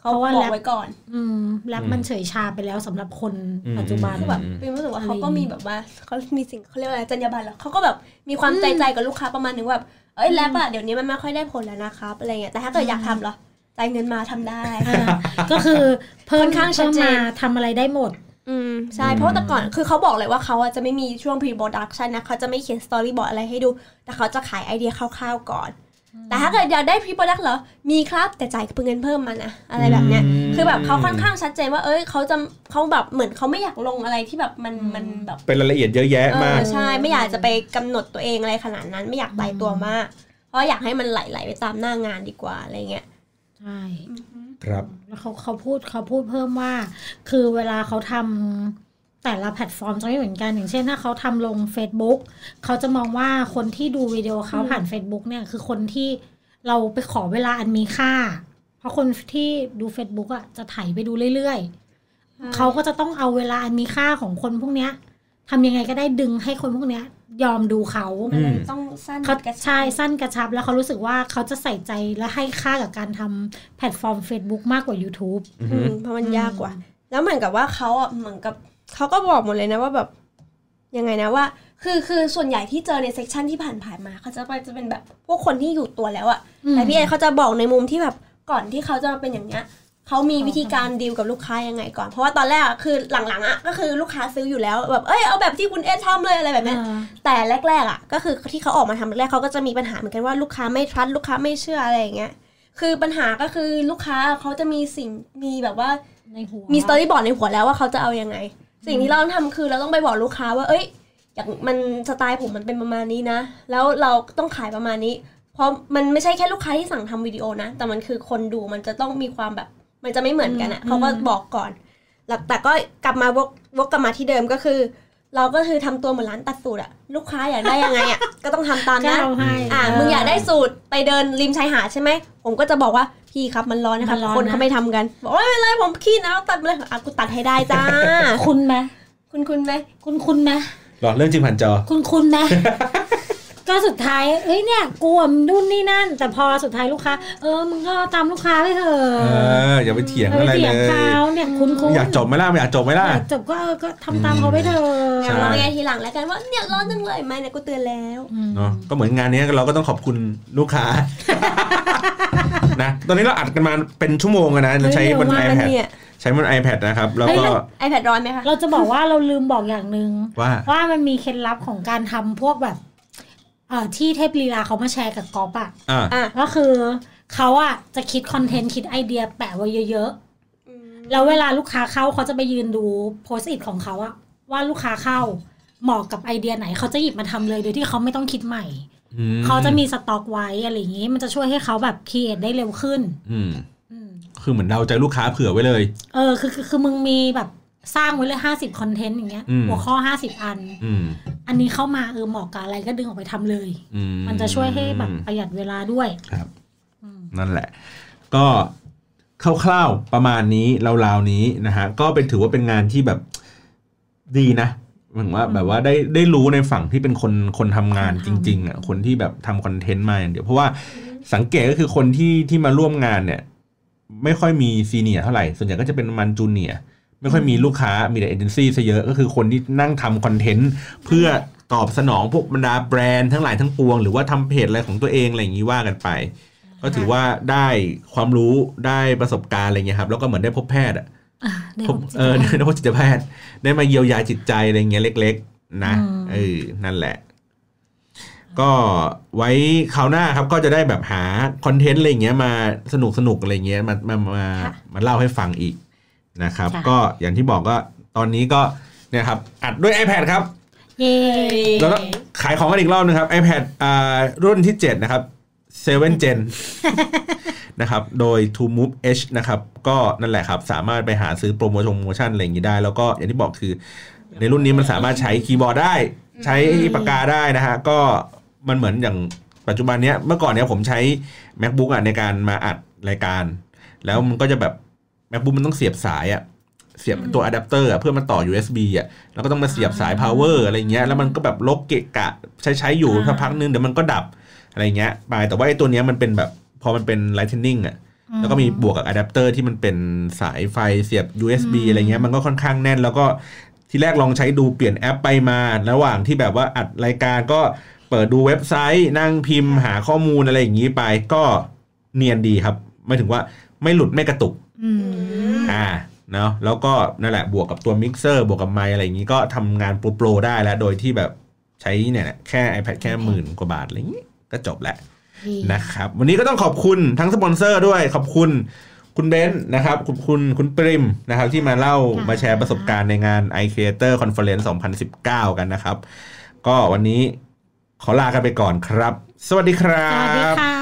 เขเขาเพราะว่าบอกแรปไว้ก่อน อืมแรปมันเฉยชาไปแล้วสำหรับคนปัจจุบันคือแบบอืมเป็นรู้สึกว่าอะไรเขาก็มีแบบว่าเขามีสิ่งเขาเรียกว่าอะไรจรรยาบรรณเหรอเขาก็แบบมีความใจใจกับลูกค้าประมาณนึงว่าแบบเอ้ยแรปอะเดี๋ยวนี้มันไม่ค่อยได้ผลแล้วนะครับอะไรเงี้ยแต่ถ้าเกิดอยากทำเหรอจ่ายเงินมาทำได้อ่าก็คือเพิ่ค่มอนข้างชัเพิ่ดมเจนมาทำอะไรได้หมดอืมใช่เพราะว่าแต่ก่อนคือเขาบอกเลยว่าเขาอะจะไม่มีช่วง pre production นะเขาจะไม่เขียน storyboard อะไรให้ดู แต่เขาจะขายไอเดียคร่าวๆก่อน แต่ถ้าเกิดอยากได้ pre product เหรอ มีครับแต่จ่ายเงินเพิ่มมานะ อะไรแบบเนี้ยอืมคือแบบเขาค่อนข้างชัดเจนว่า เอ้ยเขาจะเขาแบบเหมือนเขาไม่อยากลงอะไรที่แบบมันมันแบบ เป็นรายละเอียดเยอะแยะเอมากอใช่ ไม่อยากจะไปกำหนดตัวเองอะไรขนาดนั้น ไม่อยากตายตัวมาก เพราะอยากให้มันไหลๆไปตามหน้างานดีกว่าอะไรเงี้ย ใช่ ครับ แล้วเขาเขาพูดเขาพูดเพิ่มว่า คือเวลาเขาทำ แต่ละแพลตฟอร์มจะไม่เหมือนกัน อย่างเช่นถ้าเขาทำลง Facebook เขาจะมองว่าคนที่ดูวิดีโอเขาผ่าน Facebook เนี่ยคือคนที่เราไปขอเวลาอันมีค่า เพราะคนที่ดู Facebook อะจะไถไปดูเรื่อยๆ เขาก็จะต้องเอาเวลาอันมีค่าของคนพวกเนี้ยทำยังไงก็ได้ดึงให้คนพวกเนี้ยยอมดูเขาอืมต้องสั้นเขากระชับใช่สั้นกระชับ แล้วเขารู้สึกว่าเขาจะใส่ใจและให้ค่ากับการทำแพลตฟอร์ม Facebook มากกว่า YouTube อืมเพราะมันยากกว่า แล้วเหมือนกับว่าเขาอะเหมือนกับ เขาก็บอกหมดเลยนะว่าแบบยังไงนะว่า คือคือส่วนใหญ่ที่เจอในเซสชันที่ผ่านๆมาเขาจะไปจะเป็นแบบพวกคนที่อยู่ตัวแล้วอะอืมแต่พี่เอเขาจะบอกในมุมที่แบบก่อนที่เขาจะมาเป็นอย่างเนี้ยเขามีวิธีการดีลกับลูกค้ายังไงก่อน เพราะว่าตอนแรกอะคือหลังๆอะก็คือลูกค้าซื้ออยู่แล้วแบบเอ้ยเอาแบบที่คุณเอสทำเลยอะไรแบบเนี้ยอ่าแต่แรกๆอะก็คือที่เขาออกมาทำแรกๆเขาก็จะมีปัญหาเหมือนกันว่าลูกค้าไม่ทรัสลูกค้าไม่เชื่ออะไรอย่างเงี้ยคือปัญหาก็คือลูกค้าเขาจะมีสิ่งมีแบบว่าในหัวมีสตอรี่บอร์ดในหัวแล้วว่าเขาจะเอายังไง สิ่งที่เราต้องทำคือเราต้องไปบอกลูกค้าว่า เอ้ย อย่างมันสไตล์ผมมันเป็นประมาณนี้นะ แล้วเราต้องขายประมาณนี้ เพราะมันไม่ใช่แค่ลูกค้าที่สั่งทำวิดีโอนะ แต่มันคือคนดูมันจะต้องมีความแบบ มันจะไม่เหมือนกันอะเขาก็บอกก่อนแล้วแต่ก็กลับมาวกวกกลับมาที่เดิมก็คือ เราก็คือทำตัวเหมือนร้านตัดสูตรอะลูกค้าอยากได้ยังไงอะก็ต้องทำตามก็นั้นเอาให้อ่ามึงอยากได้สูตรไปเดินริมชายหาดใช่ไหมผมก็จะบอกว่า พี่ครับมันร้อนนะครับมันร้อนคนนะเขาไม่ทำกันบอกว่าไม่เป็นไรผมขี้หนาวตัดมาเลยอะกูตัดให้ได้จ้าคุณไหมคุณคุณไหมคุณคุณไหมหรอเรื่องจริงผ่านจอ คุณคุณไหม ก็สุดท้ายเอ้ยเนี่ยกลัวนู่นนี่นั่น แต่พอสุดท้ายลูกค้า เออมึงก็ตามลูกค้าไปเถอะเอออย่าไปเถียงเอออะไรเถีเลยงยเขาเนี่ยคุณคุณอยากจบไหมล่ะไม่อยากจบไหมล่ะอยากจบก็เออก็ทำตามเขาไปเถอะใช่ร้องไงทีหลังแล้วกันว่าเนี่ยร้อนจังเลยไหมเนี่ยกูเตือนแล้วอืมเนาะก็เหมือนงานนี้เราก็ต้องขอบคุณลูกค้านะตอนนี้เราอัดกันมาเป็นชั่วโมงอะนะเราใช้บนเฮ้ยเร็วมากนะ iPad เนี่ยใช้บน iPad นะครับ แล้วก็ไอแพดร้อนไหมคะ เราจะบอกว่าเราลืมบอกอย่างหนึ่งว่าว่ามันมีเคล็ดลับของการทำพวกแบบเอ่อ ที่เทพลีลาเขามาแชร์กับกอล์ฟอะอ่าอะก็คือเขาอะจะคิดคอนเทนต์คิดไอเดียแปะไว้เยอะๆแล้วเวลาลูกค้าเข้าเขาจะไปยืนดูโพสต์อิทของเขาอะว่าลูกค้าเข้าเหมาะกับไอเดียไหนเขาจะหยิบมาทำเลยโดยที่เขาไม่ต้องคิดใหม่อืมเขาจะมีสต็อกไว้อะไรอย่างนี้มันจะช่วยให้เขาแบบคิดได้เร็วขึ้น อืมอืมคือเหมือนเราใจลูกค้าเผื่อไว้เลย เออคือคือคือมึงมีแบบ สร้างไว้เลยห้าสิบคอนเทนต์อย่างเงี้ยอืมหัวข้อห้าสิบอันอืมอันนี้เข้ามาเออเหมาะกับอะไรก็ดึงออกไปทำเลยอืมันจะช่วยให้แบบประหยัดเวลาด้วยครับอืมนั่นแหละ ก็คร่าวๆประมาณนี้ราวๆนี้นะฮะก็เป็นถือว่าเป็นงานที่แบบดีนะเหมือนว่าแบบว่าได้ได้รู้ในฝั่งที่เป็นคนคนทำงานจริง ๆอะคนที่แบบทำคอนเทนต์มาอย่างเดียวเพราะว่าสังเกตก็คือคนที่ที่มาร่วมงานเนี่ย ไม่ค่อยมี senior เท่าไหร่ ส่วนใหญ่ก็จะเป็นประมาณ junior ไม่ค่อยมีลูกค้ามีแต่เอเจนซี่ซะเยอะก็คือคนที่นั่งทำคอนเทนต์เพื่อตอบสนองพวกบรรดาแบรนด์ทั้งหลายทั้งปวง หรือว่าทำเพจอะไรของตัวเองอะไรอย่างนี้ว่ากันไป ก็ถือว่าได้ความรู้ได้ประสบการณ์อะไรเงี้ยครับแล้วก็เหมือนได้พบแพทย์อะอะได้พบของจิตเออใจได้พบจิตแพทย์ได้มาเยียวยาจิตใจอะไรเงี้ยเล็ก ๆ นะอืมเออนั่นแหละก็ไว้คราวหน้าครับก็จะได้แบบหาคอนเทนต์อะไรเงี้ยมาสนุกสนุกๆอะไรเงี้ยมามามาค่ะมาเล่าให้ฟังอีก นะครับค่ะก็ก็อย่างที่บอกก็ตอนนี้ก็เนี่ยครับอัดด้วย iPad ครับเย่แล้วก็ขายของกันอีกรอบนึงครับ iPad อ่ารุ่นที่ 7 นะครับ7 Gen นะครับ โดย TrueMove H นะครับ ก็นั่นแหละครับ สามารถไปหาซื้อโปรโมชั่นโปรโมชั่นอะไรอย่างนี้ได้ แล้วก็อย่างที่บอกคือ ในรุ่นนี้มันสามารถใช้คีย์บอร์ดได้ ใช้ปากกาได้นะฮะ ก็มันเหมือนอย่างปัจจุบันเนี้ยเมื่อก่อนเนี้ยผมใช้ MacBook อะในการมาอัดรายการ แล้วมันก็จะแบบ MacBook มันต้องเสียบสายอะเสียบตัวอะแดปเตอร์เพื่อมาต่อ USB อะแล้วก็ต้องมาเสียบสาย power อะไรเงี้ยแล้วมันก็แบบลกเกะกะ ใช้ใช้อยู่อ่าสักพักนึงเดี๋ยวมันก็ดับอะไรเงี้ยไปแต่ว่าไอ้ตัวเนี้ยมันเป็นแบบพอมันเป็น lightning อะอืมแล้วก็มีบวกกับอะแดปเตอร์ที่มันเป็นสายไฟเสียบ USB อืมอะไรเงี้ยมันก็ค่อนข้างแน่น แล้วก็ที่แรกลองใช้ดูเปลี่ยนแอปไปมา ระหว่างที่แบบว่าอัดรายการก็เปิดดูเว็บไซต์ นั่งพิมพ์หาข้อมูลอะไรอย่างนี้ไปก็เนียนดีครับไม่ถึงว่าไม่หลุดไม่กระตุก อืมอ่าเนาะแล้วก็นั่นแหละบวกกับตัวมิกเซอร์บวกกับไมค์อะไรอย่างนี้ก็ทำงานโปรๆได้แล้ว โดยที่แบบใช้เนี่ยแหละแค่ iPad แค่หมื่นกว่าบาทอะไรอย่างนี้ก็จบแล้วดีนะครับ วันนี้ก็ต้องขอบคุณทั้งสปอนเซอร์ด้วยขอบคุณคุณเบนซ์นะครับขอบคุณคุณปริมนะครับ ที่มาเล่ามาแชร์ประสบการณ์ในงาน i Creator Conference 2019 กันนะครับ ก็วันนี้ขอลากันไปก่อนครับ สวัสดีครับสวัสดีค่ะ